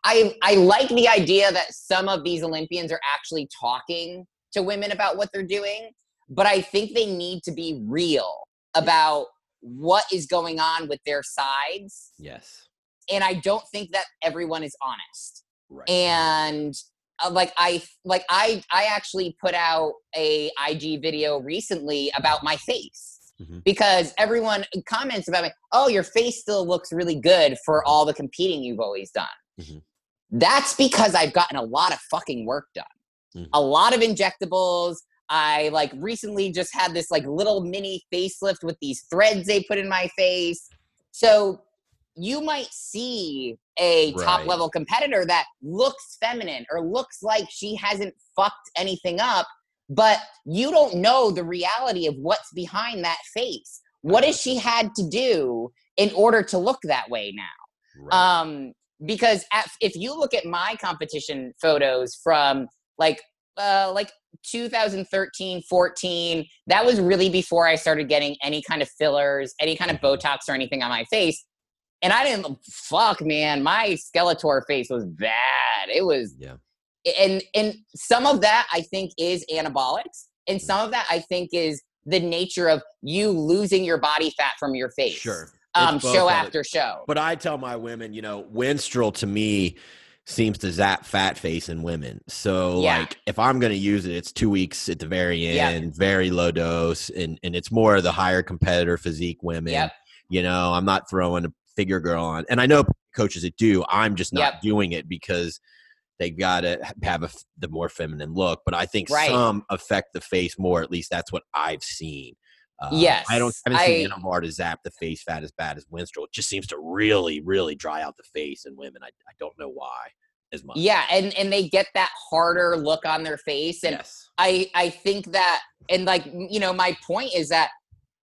S2: i i like the idea that some of these olympians are actually talking to women about what they're doing but I think they need to be real about what is going on with their sides.
S4: Yes.
S2: And I don't think that everyone is honest.
S4: Right.
S2: And uh, like I like I I actually put out a IG video recently about my face.
S4: Mhm.
S2: Because everyone comments about me, oh, your face still looks really good for all the competing you've always done.
S4: Mhm.
S2: That's because I've gotten a lot of fucking work done.
S4: Mhm.
S2: A lot of injectables, I like recently just had this like little mini facelift with these threads they put in my face. So you might see a top level competitor that looks feminine or looks like she hasn't fucked anything up, but you don't know the reality of what's behind that face. what has she had to do in order to look that way now?
S4: Right.
S2: Um, because at, if you look at my competition photos from like uh, like 2013 14 that was really before i started getting any kind of fillers any kind of
S4: Mhm.
S2: botox or anything on my face and i didn't fuck man my skeletor face was bad it was
S4: Yeah.
S2: and and some of that i think is anabolics and some of that i think is the nature of you losing your body fat from your face
S4: Sure.
S2: Um show
S4: of it.
S2: after show
S4: But I tell my women, you know, Winstrol to me seems to zap fat face in women. So
S2: Yeah.
S4: like if I'm gonna use it, it's two weeks at the very end, very low dose, and and it's more of the higher competitor physique women.
S2: Yep.
S4: You know, I'm not throwing a figure girl on, and I know coaches that do. I'm just not
S2: Yep.
S4: doing it because they gotta have a the more feminine look. But I think
S2: Right.
S4: some affect the face more. At least that's what I've seen. Uh,
S2: Yes,
S4: I don't. I haven't seen
S2: I-
S4: Anavar to zap the face fat as bad as Winstrol. It just seems to really, really dry out the face in women. I, I don't know why as much.
S2: yeah and and they get that harder look on their face and
S4: yes.
S2: I I think that and like you know my point is that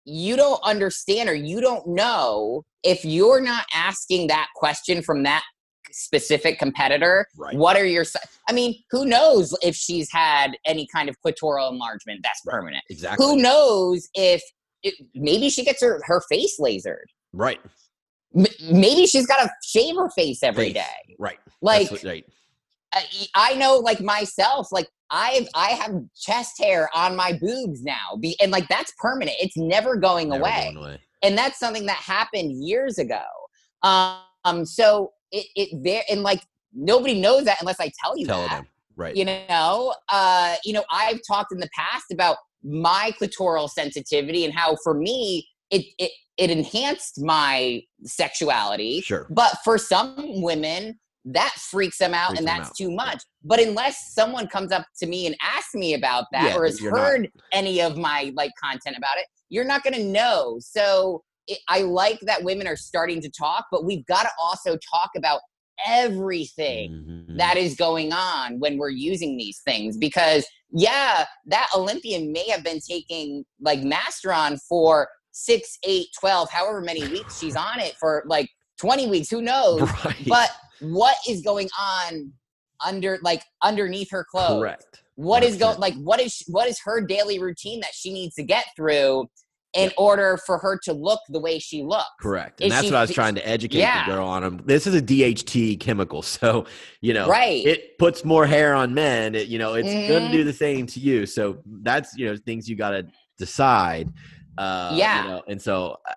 S2: you don't understand or you don't know if you're not asking that question from that specific competitor
S4: Right.
S2: what are your I mean who knows if she's had any kind of clitoral enlargement that's
S4: Right.
S2: permanent
S4: Exactly.
S2: who knows if it, maybe she gets her her face lasered
S4: Right.
S2: M- maybe she's got to shave her face every
S4: Face.
S2: day
S4: Right.
S2: like
S4: what- right.
S2: I- I know like myself, like I've I have chest hair on my boobs now, be, and like that's permanent. It's never going
S4: Never
S2: away,
S4: going away.
S2: and that's something that happened years ago. Um, so it it there and like nobody knows that unless I tell you
S4: Tell
S2: that.
S4: them. Right.
S2: You know, uh, you know, I've talked in the past about my clitoral sensitivity and how for me it it it enhanced my sexuality.
S4: Sure.
S2: But for some women, that freaks them out
S4: Freaks
S2: and that's
S4: out,
S2: too much. But unless someone comes up to me and asks me about that
S4: Yeah,
S2: or has
S4: you're not-
S2: heard any of my like content about it, you're not going to know. So it, I like that women are starting to talk, but we've got to also talk about everything
S4: Mhm.
S2: that is going on when we're using these things because yeah that olympian may have been taking like masteron for six eight 12 however many *sighs* weeks she's on it for like 20 weeks who knows
S4: right.
S2: but what is going on under like underneath her clothes
S4: correct.
S2: what is going
S4: 100%.
S2: like what is what is her daily routine that she needs to get through in order for her to look the way she looks
S4: Correct. And
S2: Is
S4: that's
S2: she-
S4: what I was trying to educate
S2: Yeah.
S4: the girl on. 'em. This is a DHT chemical, *laughs* so you know,
S2: right
S4: it puts more hair on men. It, you know, it's going
S2: Mhm.
S4: to do the same to you. So that's you know things you got to decide. Uh,
S2: Yeah.
S4: You know, and so uh,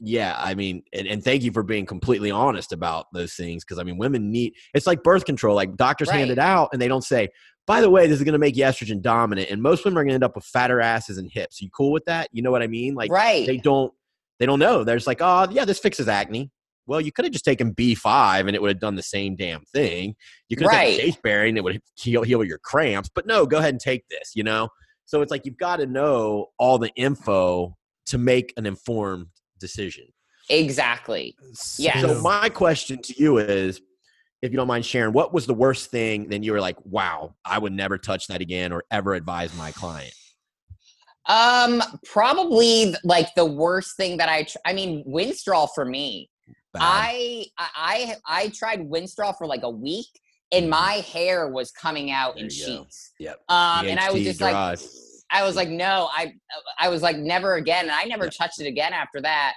S4: yeah, I mean, and, and thank you for being completely honest about those things because I mean, women need. It's like birth control. Like doctors hand it out, and they don't say. By the way, this is going to make you estrogen dominant, and most women are going to end up with fatter asses and hips. You cool with that? You know what I mean? Like
S2: right
S4: they don't they don't know. They're just like, oh yeah, this fixes acne. Well, you could have just taken B5 and it would have done the same damn thing. You could have
S2: Right.
S4: taken chasteberry and it would heal, heal your cramps. But no, go ahead and take this, you know? So it's like you've got to know all the info to make an informed decision.
S2: exactly Yeah.
S4: So my question to you is, if you don't mind sharing, what was the worst thing then you were like, wow, I would never touch that again or ever advise my client?
S2: Um, probably like the worst thing that I, tr- I mean, Winstrol for me.
S4: Bad.
S2: I, I, I tried Winstrol for like a week, and my hair was coming out in
S4: Mm-hmm. There go.
S2: sheets.
S4: Yep.
S2: Um, and I was just like. I was like, no, I, I was like, never again, and I never
S4: Yeah.
S2: touched it again after that.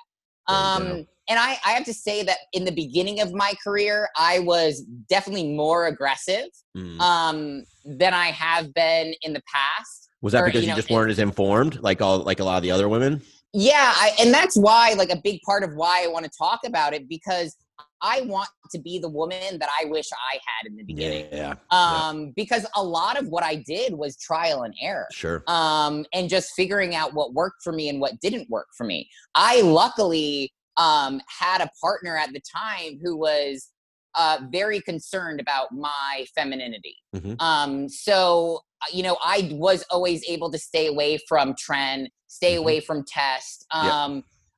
S2: Um, and I, I have to say that in the beginning of my career, I was definitely more aggressive
S4: Mm.
S2: um, than I have been in the past.
S4: Was that
S2: or,
S4: because
S2: you
S4: you, just weren't as informed, like all like a lot of the other women?
S2: Yeah, I, and that's why, like, a big part of why I want to talk about it because I want to be the woman that I wish I had in the beginning.
S4: Yeah,
S2: Um, because a lot of what I did was trial and error.
S4: sure.
S2: Um, and just figuring out what worked for me and what didn't work for me. I luckily um had a partner at the time who was uh very concerned about my femininity.
S4: Mhm.
S2: Um, so uh, you know, I was always able to stay away from tren, stay
S4: Mhm.
S2: away from test.
S4: Yeah.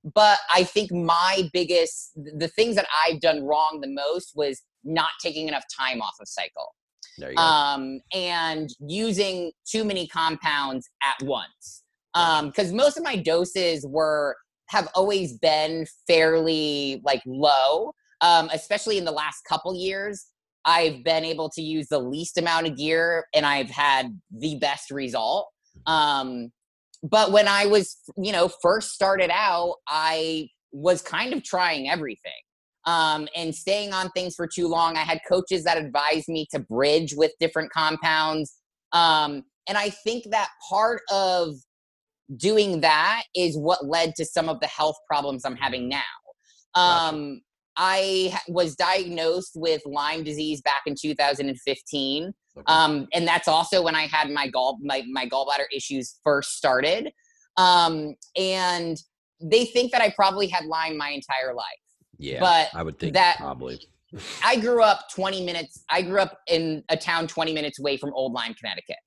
S2: Um, but I think my biggest, the things that I've done wrong the most was not taking enough time off of cycle
S4: There you go.
S2: um, and using too many compounds at once. Because most of my doses were have always been fairly like low, um, especially in the last couple years. I've been able to use the least amount of gear and I've had the best result. Um, but when I was, you know, first started out, I was kind of trying everything um, and staying on things for too long. I had coaches that advised me to bridge with different compounds. Um, and I think that part of doing that is what led to some of the health problems I'm having now. Um, I was diagnosed with Lyme disease back in 2015. Okay. Um, and that's also when I had my gall my, my gallbladder issues first started. Um, and they think that I probably had Lyme my entire life.
S4: Yeah,
S2: but
S4: I would think
S2: that
S4: probably.
S2: I grew up 20 minutes. I grew up in a town 20 minutes away from Old Lyme, Connecticut.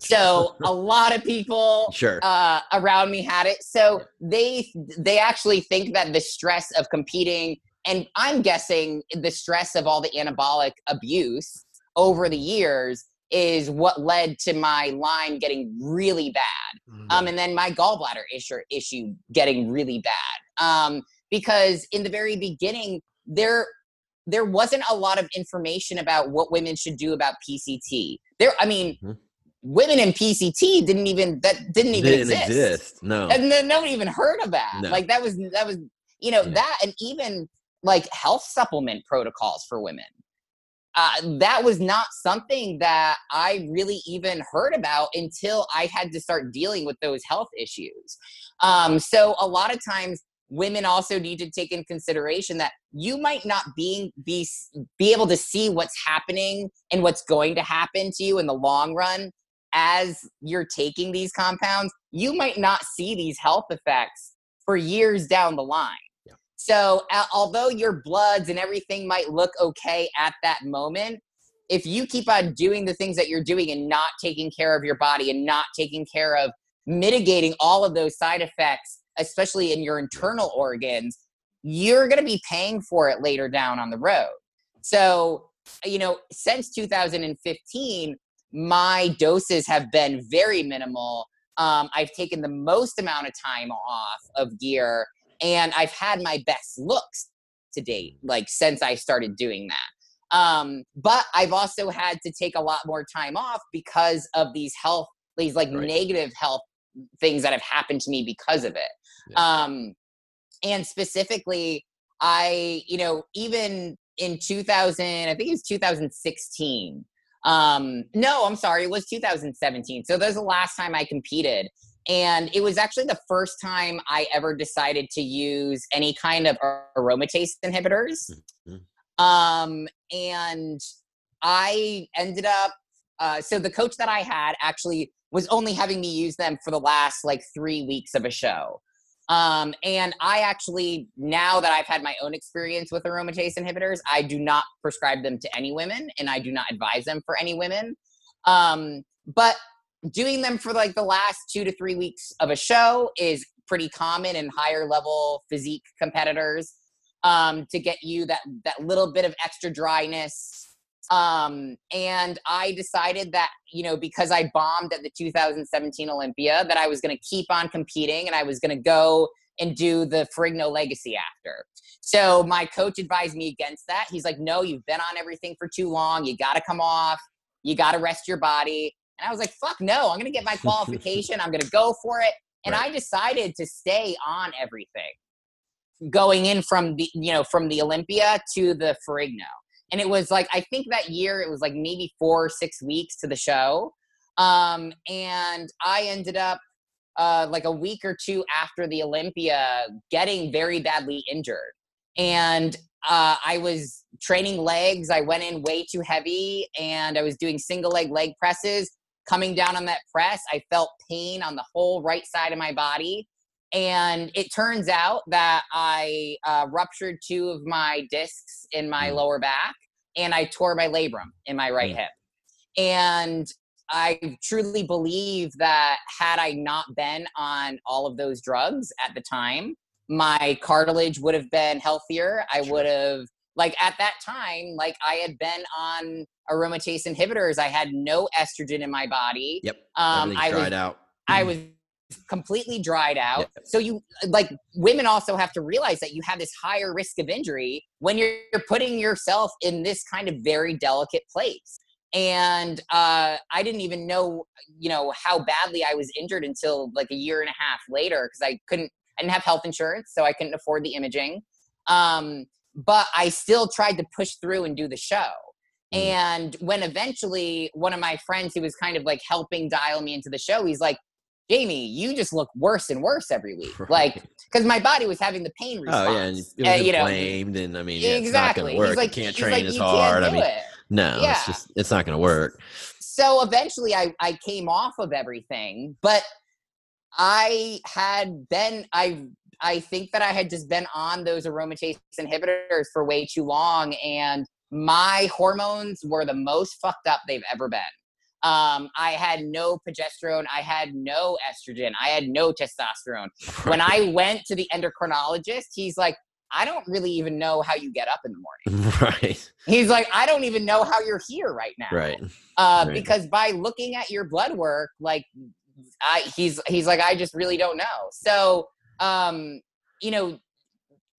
S2: So *laughs* a lot of people
S4: sure.
S2: uh, around me had it. So they they actually think that the stress of competing, and I'm guessing the stress of all the anabolic abuse over the years is what led to my Lyme getting really bad. Mm-hmm. Um, and then my gallbladder issue issue getting really bad. Um, because in the very beginning, there there wasn't a lot of information about what women should do about PCT. There, I mean, mm-hmm women in PCT didn't even that didn't even
S4: didn't
S2: exist.
S4: exist. No,
S2: and then nobody even heard of that. No. Like that was that was you know yeah. that and even like health supplement protocols for women. Uh, that was not something that I really even heard about until I had to start dealing with those health issues. Um, so a lot of times women also need to take in consideration that you might not being be be able to see what's happening and what's going to happen to you in the long run as you're taking these compounds, you might not see these health effects for years down the line. So, uh, although your bloods and everything might look okay at that moment, if you keep on doing the things that you're doing and not taking care of your body and not taking care of mitigating all of those side effects, especially in your internal organs, you're going to be paying for it later down on the road. So, you know, since 2015, my doses have been very minimal. Um, I've taken the most amount of time off of gear, and I've had my best looks to date, like since I started doing that. Um, but I've also had to take a lot more time off because of these health, these like right. negative health things that have happened to me because of it. Yeah. Um, and specifically, I, you know, even in 2000, I think it was 2016, um, no, I'm sorry, it was 2017. So that was the last time I competed. And it was actually the first time I ever decided to use any kind of aromatase inhibitors. Mm-hmm. Um, and I ended up, uh, so the coach that I had actually was only having me use them for the last like three weeks of a show. Um, and I actually, now that I've had my own experience with aromatase inhibitors, I do not prescribe them to any women and I do not advise them for any women. Um, but doing them for like the last two to three weeks of a show is pretty common in higher level physique competitors um, to get you that that little bit of extra dryness um, and I decided that, you know, because I bombed at the 2017 Olympia, that I was going to keep on competing and I was going to go and do the Ferrigno Legacy after. So my coach advised me against that. He's like, no, you've been on everything for too long. You got to come off. You got to rest your body. And I was like, fuck no, I'm going to get my *laughs* qualification. I'm going to go for it. And right. I decided to stay on everything going in from the, you know, from the Olympia to the Ferrigno and it was like i think that year it was like maybe four or six weeks to the show um, and i ended up uh, like a week or two after the olympia getting very badly injured and uh, i was training legs i went in way too heavy and i was doing single leg leg presses coming down on that press i felt pain on the whole right side of my body and it turns out that I uh, ruptured two of my discs in my mm. lower back and I tore my labrum in my right mm. hip. And I truly believe that had I not been on all of those drugs at the time, my cartilage would have been healthier. I would have, like, at that time, like, I had been on aromatase inhibitors. I had no estrogen in my body.
S4: Yep. Um, I
S2: was,
S4: out.
S2: I was completely dried out.
S4: Yeah.
S2: So you like women also have to realize that you have this higher risk of injury when you're, you're putting yourself in this kind of very delicate place. And uh, I didn't even know, you know, how badly I was injured until like a year and a half later because I couldn't, I didn't have health insurance, so I couldn't afford the imaging. Um, but I still tried to push through and do the show.
S4: Mm.
S2: And when eventually one of my friends who was kind of like helping dial me into the show, he's like, Jamie, you just look worse and worse every week.
S4: Right.
S2: Like, because my body was having the pain response.
S4: Oh yeah, and it was
S2: Uh, you know,
S4: inflamed, and I mean, yeah,
S2: exactly.
S4: it's not
S2: He's
S4: gonna work.
S2: like,
S4: you can't train
S2: like,
S4: as
S2: "You
S4: hard. I mean,
S2: it."
S4: no,
S2: Yeah.
S4: it's just it's not gonna work.
S2: so eventually I, I came off of everything but i had been i i think that i had just been on those aromatase inhibitors for way too long and my hormones were the most fucked up they've ever been. Um, i had no progesterone i had no estrogen i had no testosterone. *laughs* When i went to the endocrinologist he's like i don't really even know how you get up in the morning.
S4: Right,
S2: he's like i don't even know how you're here right now.
S4: Right,
S2: uh,
S4: Right.
S2: because by looking at your blood work, like I, he's he's like, I just really don't know. So, um, you know,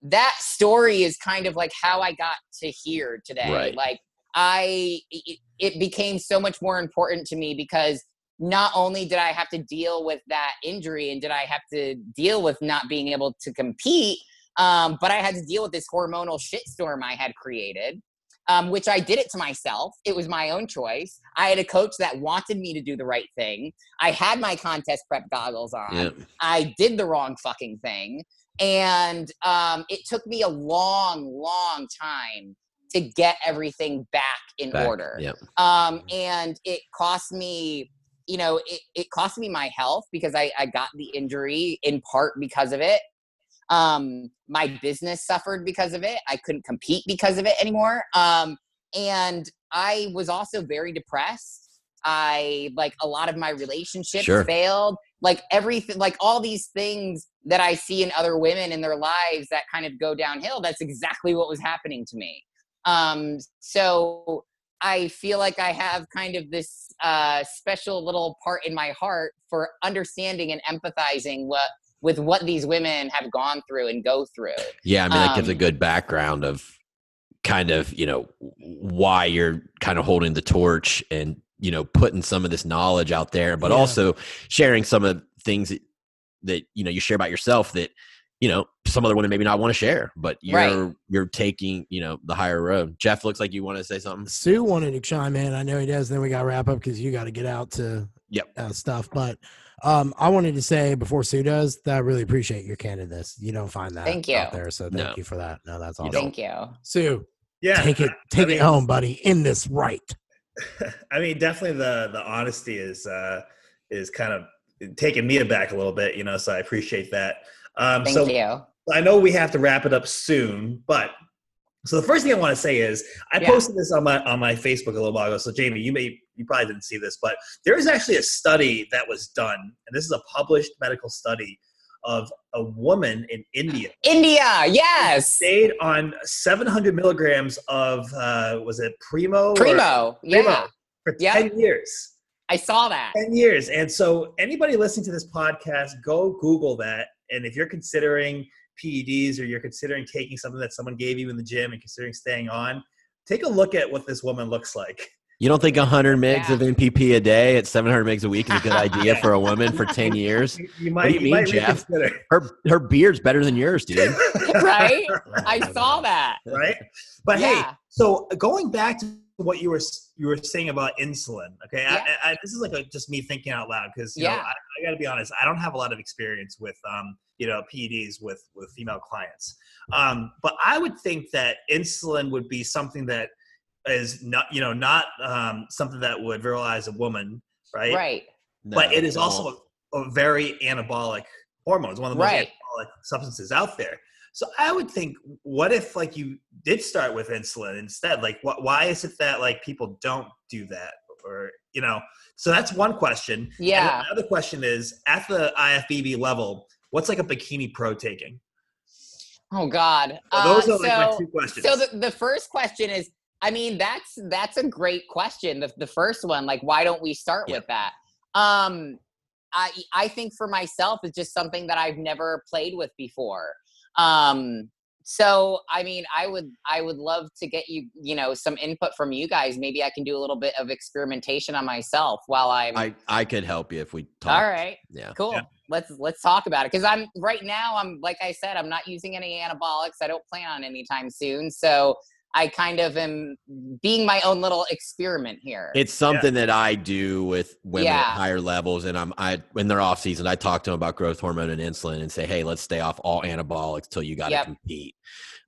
S2: that story is kind of like how I got to here today.
S4: Right.
S2: Like I, it, it became so much more important to me because not only did I have to deal with that injury and did I have to deal with not being able to compete, um, but I had to deal with this hormonal shitstorm I had created um, which I did it to myself. It was my own choice. I had a coach that wanted me to do the right thing. I had my contest prep goggles on.
S4: yeah,
S2: I did the wrong fucking thing. And um, it took me a long, long time to get everything back in
S4: back,
S2: order.
S4: Yeah,
S2: Um, and it cost me, you know, it, it cost me my health because I, I got the injury in part because of it. Um, my business suffered because of it. I couldn't compete because of it anymore. Um, and I was also very depressed. I like a lot of my relationships
S4: Sure.
S2: failed. Like everything, like all these things that I see in other women in their lives that kind of go downhill. That's exactly what was happening to me. Um, so I feel like I have kind of this uh, special little part in my heart for understanding and empathizing what with what these women have gone through and go through.
S4: yeah. I mean, that gives a
S2: Um,
S4: good background of kind of you know why you're kind of holding the torch and you know putting some of this knowledge out there, but
S1: Yeah.
S4: also sharing some of the things that, that you know you share about yourself that you know some other women maybe not want to share, but you're
S2: Right.
S4: you're taking you know the higher road. Jeff looks like you want to say something.
S1: Su wanted to chime in. I know he does. Then we got to wrap up because you got to get out to
S4: Yep.
S1: uh, stuff. But um, I wanted to say before Su does that I really appreciate your candidness. You don't find that
S2: Thank you.
S1: out there, so thank
S4: No.
S1: you for that. No, that's awesome.
S4: don't.
S2: Thank you.
S1: Su,
S3: Yeah,
S1: take it, take
S3: mean-
S1: it home, buddy. In this right. *laughs*
S3: I mean, definitely the the honesty is uh, is kind of taking me aback a little bit, you know. So I appreciate that. Um,
S2: Thank
S3: so
S2: you.
S3: I know we have to wrap it up soon, but so the first thing I want to say is I
S2: Yeah.
S3: posted this on my on my Facebook a little while ago. So Jamie, you may you probably didn't see this, but there is actually a study that was done, and this is a published medical study of a woman in India
S2: India, yes.
S3: stayed on 700 milligrams of uh, was it Primo? or-
S2: Primo, yeah.
S3: Primo for
S2: Yeah.
S3: 10 years.
S2: I saw that.
S3: 10 years. And so, anybody listening to this podcast, go Google that. And if you're considering PEDs or you're considering taking something that someone gave you in the gym and considering staying on, take a look at what this woman looks like.
S4: You don't think 100 megs
S2: Yeah.
S4: of MPP a day at 700 megs a week is a good idea for a woman for 10 *laughs* years?
S3: You, you
S4: What
S3: might,
S4: do you mean,
S3: might
S4: Jeff? *laughs* Her her beard's better than yours, dude. *laughs*
S2: right? I saw that.
S3: right? But hey, so going back to what you were you were saying about insulin, okay?
S2: Yeah.
S3: I, I, this is like a, just me thinking out loud because you know
S2: Yeah.
S3: I, I got to be honest, I don't have a lot of experience with um you know PEDs with with female clients, um, but I would think that insulin would be something that is not you know not um, something that would virilize a woman, right?
S2: Right.
S3: but
S4: No,
S3: it is
S4: don't.
S3: also a, a very anabolic hormone. It's one of the most
S2: Right.
S3: anabolic substances out there. So I would think, what if like you did start with insulin instead? Like, what? Why is it that like people don't do that, or you know? So that's one question.
S2: Yeah.
S3: the other question is, at the IFBB level, what's like a bikini pro taking?
S2: Oh God.
S3: So those
S2: Uh,
S3: are like my two questions.
S2: So the, the first question is, I mean, that's that's a great question. The the first one, like, why don't we start
S4: Yeah.
S2: with that? Um, I I think for myself, it's just something that I've never played with before. Um, so I mean, I would I would love to get you you know some input from you guys. Maybe I can do a little bit of experimentation on myself while I'm.
S4: I I could help you if we talk.
S2: all right,
S4: Yeah.
S2: cool.
S3: Yeah.
S2: Let's let's talk about it because I'm right now. I'm like I said, I'm not using any anabolics. I don't plan on anytime soon. So I kind of am being my own little experiment here.
S4: It's something that I do with women
S2: Yeah.
S4: at higher levels, and I'm I when they're off season, I talk to them about growth hormone and insulin, and say, hey, let's stay off all anabolics till you got to
S2: Yep.
S4: compete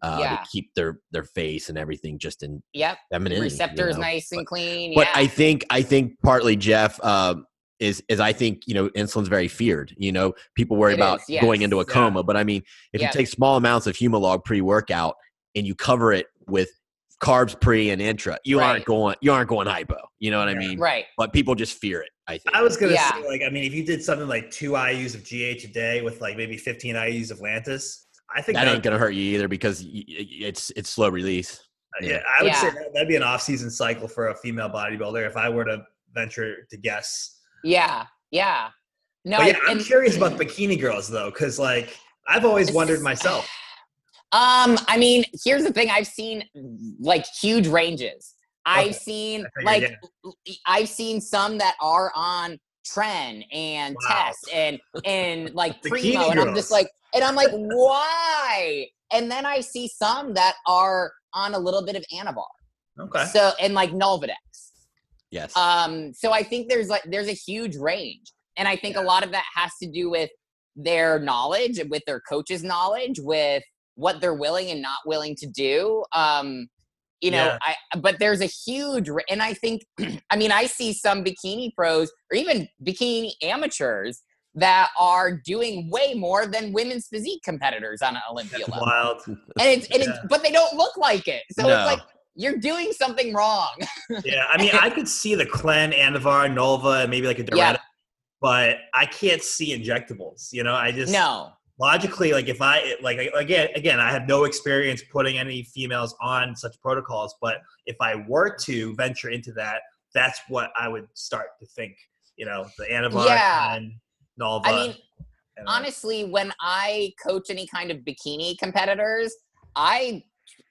S4: uh,
S2: Yeah.
S4: to keep their their face and everything just in
S2: yep,
S4: femininity. you
S2: receptors
S4: know?
S2: nice and clean.
S4: But. I think I think partly Jeff uh, is is I think you know insulin's very feared. You know, people worry
S2: It
S4: about
S2: is,
S4: going into a
S3: yes.
S4: coma, but I mean, if
S2: Yeah.
S4: you take small amounts of Humalog pre workout and you cover it with carbs pre and intra, you aren't going you aren't going hypo. You know what I mean?
S2: right.
S4: But people just fear it. I think.
S3: I was gonna
S2: Yeah.
S3: say, like, I mean, if you did something like two IU's of GH a day with like maybe 15 IU's of Lantus, I think
S4: that
S3: that,
S4: ain't gonna hurt you either because y- y- it's it's slow release.
S3: Uh, yeah, I would say that, that'd be an off-season cycle for a female bodybuilder if I were to venture to guess.
S2: Yeah, yeah. No,
S3: but yeah,
S2: I-
S3: I'm
S2: and-
S3: curious about bikini girls though, because like I've always wondered myself.
S2: Um, I mean, here's the thing. I've seen like huge ranges. I've seen
S3: I figured,
S2: like I've seen some that are on Tren and
S3: Wow.
S2: Test and and like *laughs*
S3: Bikini
S2: Primo, and I'm just like, and I'm like, why? And then I see some that are on a little bit of Anavar.
S3: Okay.
S2: So and like Nolvadex.
S4: Yes.
S2: Um, so I think there's like there's a huge range, and I think a lot of that has to do with their knowledge, with their coach's knowledge, with what they're willing and not willing to do. Um, you know,
S3: Yeah.
S2: I but there's a huge, and I think, *clears throat* I mean, I see some bikini pros or even bikini amateurs that are doing way more than women's physique competitors on an Olympia
S3: That's
S2: level,
S3: wild.
S2: and it's and it's but they don't look like it. So
S4: No.
S2: it's like you're doing something wrong.
S3: Yeah, I mean, I could see the Clen, Anavar, Nolva, and maybe like a Doretta,
S2: Yeah.
S3: but I can't see injectables. You know, I just
S2: no.
S3: Logically, like if I like again, again, I have no experience putting any females on such protocols, but if I were to venture into that, that's what I would start to think. You know, the Anavar
S2: Yeah.
S3: and Nolva.
S2: I mean,
S3: and, uh,
S2: honestly, when I coach any kind of bikini competitors, I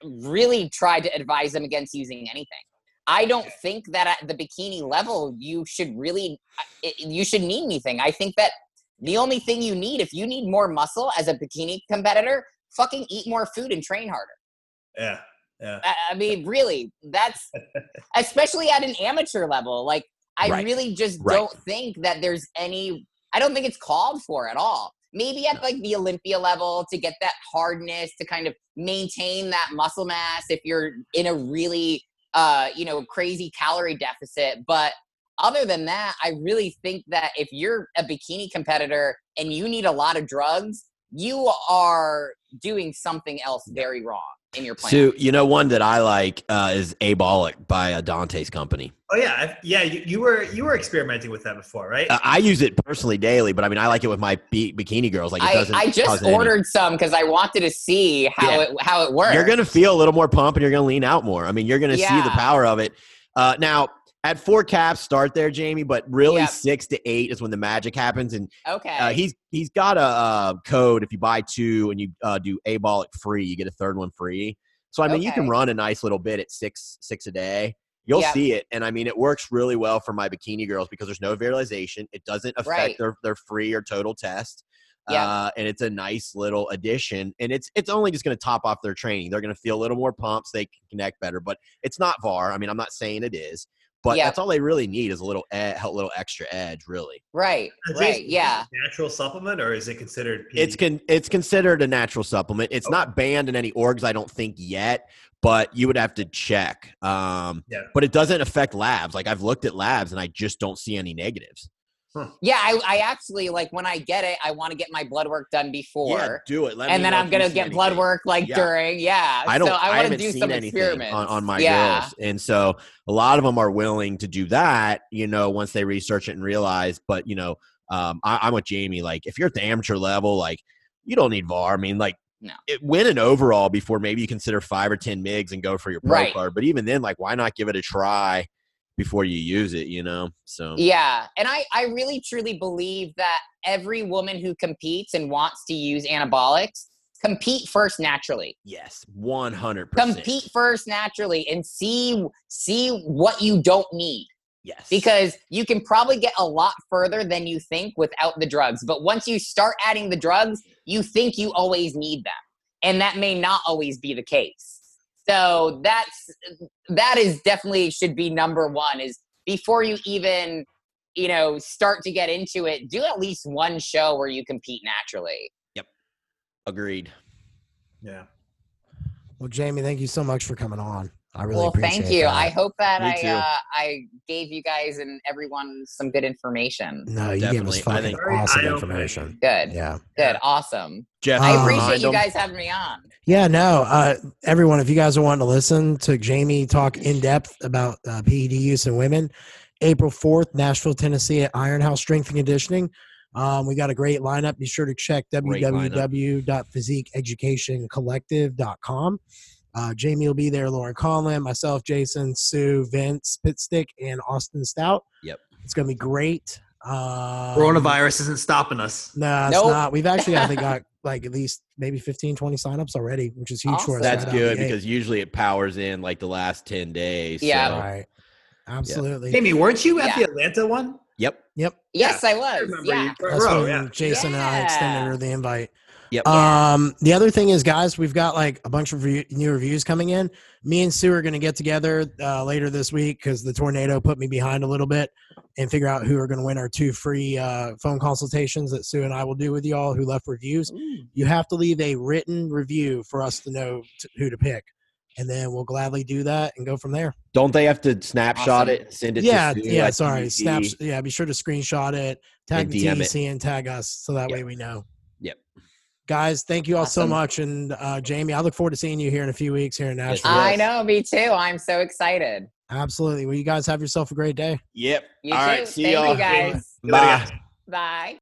S2: really try to advise them against using anything. I don't think that at the bikini level you should really it, you should need anything. I think that the only thing you need if you need more muscle as a bikini competitor, fucking eat more food and train harder.
S3: yeah, yeah,
S2: I, I mean, really, that's *laughs* especially at an amateur level. Like, I
S4: Right.
S2: really just
S4: Right.
S2: don't think that there's any. I don't think it's called for at all. Maybe at like the Olympia level to get that hardness to kind of maintain that muscle mass if you're in a really, uh, you know, crazy calorie deficit. But other than that, I really think that if you're a bikini competitor and you need a lot of drugs, you are doing something else very wrong in your plan.
S4: So you know one that I like uh, is Abolic by uh, Dante's company.
S3: oh yeah, I, yeah. You, you were you were experimenting with that before, right?
S4: Uh, I use it personally daily, but I mean I like it with my bi- bikini girls. Like it
S2: I,
S4: doesn't.
S2: I
S4: cause
S2: just
S4: any-
S2: ordered some because I wanted to see how
S4: Yeah.
S2: it how it works.
S4: You're gonna feel a little more pump, and you're gonna lean out more. I mean, you're gonna see the power of it. Uh, now at four caps, start there, Jamie. But really,
S2: Yep.
S4: six to eight is when the magic happens, and
S2: okay.
S4: uh, he's he's got a uh, code. If you buy two and you uh, do Abolic free, you get a third one free. So I mean, you can run a nice little bit at six six a day. You'll
S2: Yep.
S4: see it, and I mean, it works really well for my bikini girls because there's no virilization. It doesn't affect
S2: Right.
S4: their their free or total test.
S2: Yep.
S4: Uh, and it's a nice little addition, and it's it's only just going to top off their training. They're going to feel a little more pumps. They can connect better, but it's not VAR. I mean, I'm not saying it is, but
S2: Yep.
S4: that's all they really need is a little ed- a little extra edge, really.
S2: right,
S3: Is
S2: right,
S3: it a
S2: yeah.
S3: Natural supplement, or is it considered? PD?
S4: It's con- it's considered a natural supplement. It's
S3: Okay.
S4: not banned in any orgs, I don't think yet, but you would have to check. Um,
S3: Yeah.
S4: But it doesn't affect labs. Like I've looked at labs and I just don't see any negatives.
S2: Yeah, I, I actually like when I get it, I want to get my blood work done
S4: Yeah,
S2: before.
S4: do it. Let me
S2: and then I'm gonna get blood
S4: anything.
S2: work like
S4: Yeah.
S2: during, yeah.
S4: I don't.
S2: So
S4: I,
S2: I want to
S4: haven't
S2: do
S4: seen
S2: some experiments
S4: on, on my
S2: yeah.
S4: girls, and so a lot of them are willing to do that. You know, once they research it and realize. But you know, um, I, I'm with Jamie. Like, if you're at the amateur level, like you don't need VAR. I mean, like.
S2: No.
S4: It, win an overall before maybe you consider five or ten migs and go for your pro
S2: Right.
S4: card. But even then, like, why not give it a try before you use it. You know, so
S2: Yeah, and I I really truly believe that every woman who competes and wants to use anabolics compete first naturally.
S4: yes, one hundred percent.
S2: Compete first naturally and see see what you don't need
S4: Yes,
S2: because you can probably get a lot further than you think without the drugs. But once you start adding the drugs, you think you always need them, and that may not always be the case. So that's that is definitely should be number one. Is before you even you know start to get into it, do at least one show where you compete naturally.
S4: Yep, agreed.
S3: Yeah.
S1: Well, Jamie, thank you so much for coming on. I really
S2: well,
S1: appreciate
S2: thank you.
S1: that.
S2: I hope that
S4: Me
S2: I
S4: too.
S2: uh, I gave you guys and everyone some good information.
S1: no, you gave us
S4: Definitely.
S1: Fucking
S4: think-
S1: awesome
S3: eye-opening.
S1: information.
S2: Good,
S1: Yeah.
S2: good, awesome.
S4: Jeff,
S2: I appreciate
S4: remind
S2: you guys having me on.
S1: Yeah, no. Uh, everyone, if you guys are wanting to listen to Jamie talk in depth about uh, PED use in women, April 4th, Nashville, Tennessee at Iron House Strength and Conditioning. Um, we got a great lineup. Be sure to check
S4: Great lineup.
S1: www.physiqueeducationcollective.com. Uh, Jamie will be there, Lauren Conlon, myself, Jason, Su, Vince, Pitstick, and Austin Stout.
S4: Yep.
S1: It's going to be great. Um,
S3: Coronavirus isn't stopping us.
S1: No, it's
S2: Nope.
S1: not. We've actually, I think, got *laughs* like at least maybe 15, 20 signups already, which is huge for us.
S4: That's
S1: right
S4: good
S1: gate.
S4: because usually it powers in like the last ten days.
S2: Yeah.
S4: so-
S1: Right. Absolutely.
S3: Jamie, weren't you at
S2: Yeah.
S3: the Atlanta one?
S4: Yep.
S1: Yep.
S2: Yes, I was.
S3: remember
S2: yeah.
S3: you.
S1: That's
S3: Bro,
S1: when
S3: yeah.
S1: Jason and I extended her the invite.
S4: Yep.
S1: Um, the other thing is, guys, we've got like a bunch of review, new reviews coming in. Me and Su are going to get together uh, later this week because the tornado put me behind a little bit and figure out who are going to win our two free uh, phone consultations that Su and I will do with y'all who left reviews. You have to leave a written review for us to know t- who to pick, and then we'll gladly do that and go from there.
S4: Don't they have to snapshot
S2: Awesome.
S4: it, and send it?
S1: yeah,
S4: to Su
S1: yeah.
S4: at
S1: Sorry,
S4: TBC?
S1: snap. Yeah, be sure to screenshot it, tag
S4: And
S1: the
S4: DM it.
S1: TEC, and tag us so that
S4: Yep.
S1: way we know.
S4: Yep.
S1: Guys, thank you all so much, and uh, Jamie, I look forward to seeing you here in a few weeks here in Nashville.
S2: I know, me too. I'm so excited.
S1: Absolutely. Well, you guys have yourself a great day.
S4: Yep.
S2: You
S4: All
S2: too.
S4: right. See
S2: Thank
S4: y'all.
S2: you guys.
S4: Bye.
S3: guys.
S2: Bye.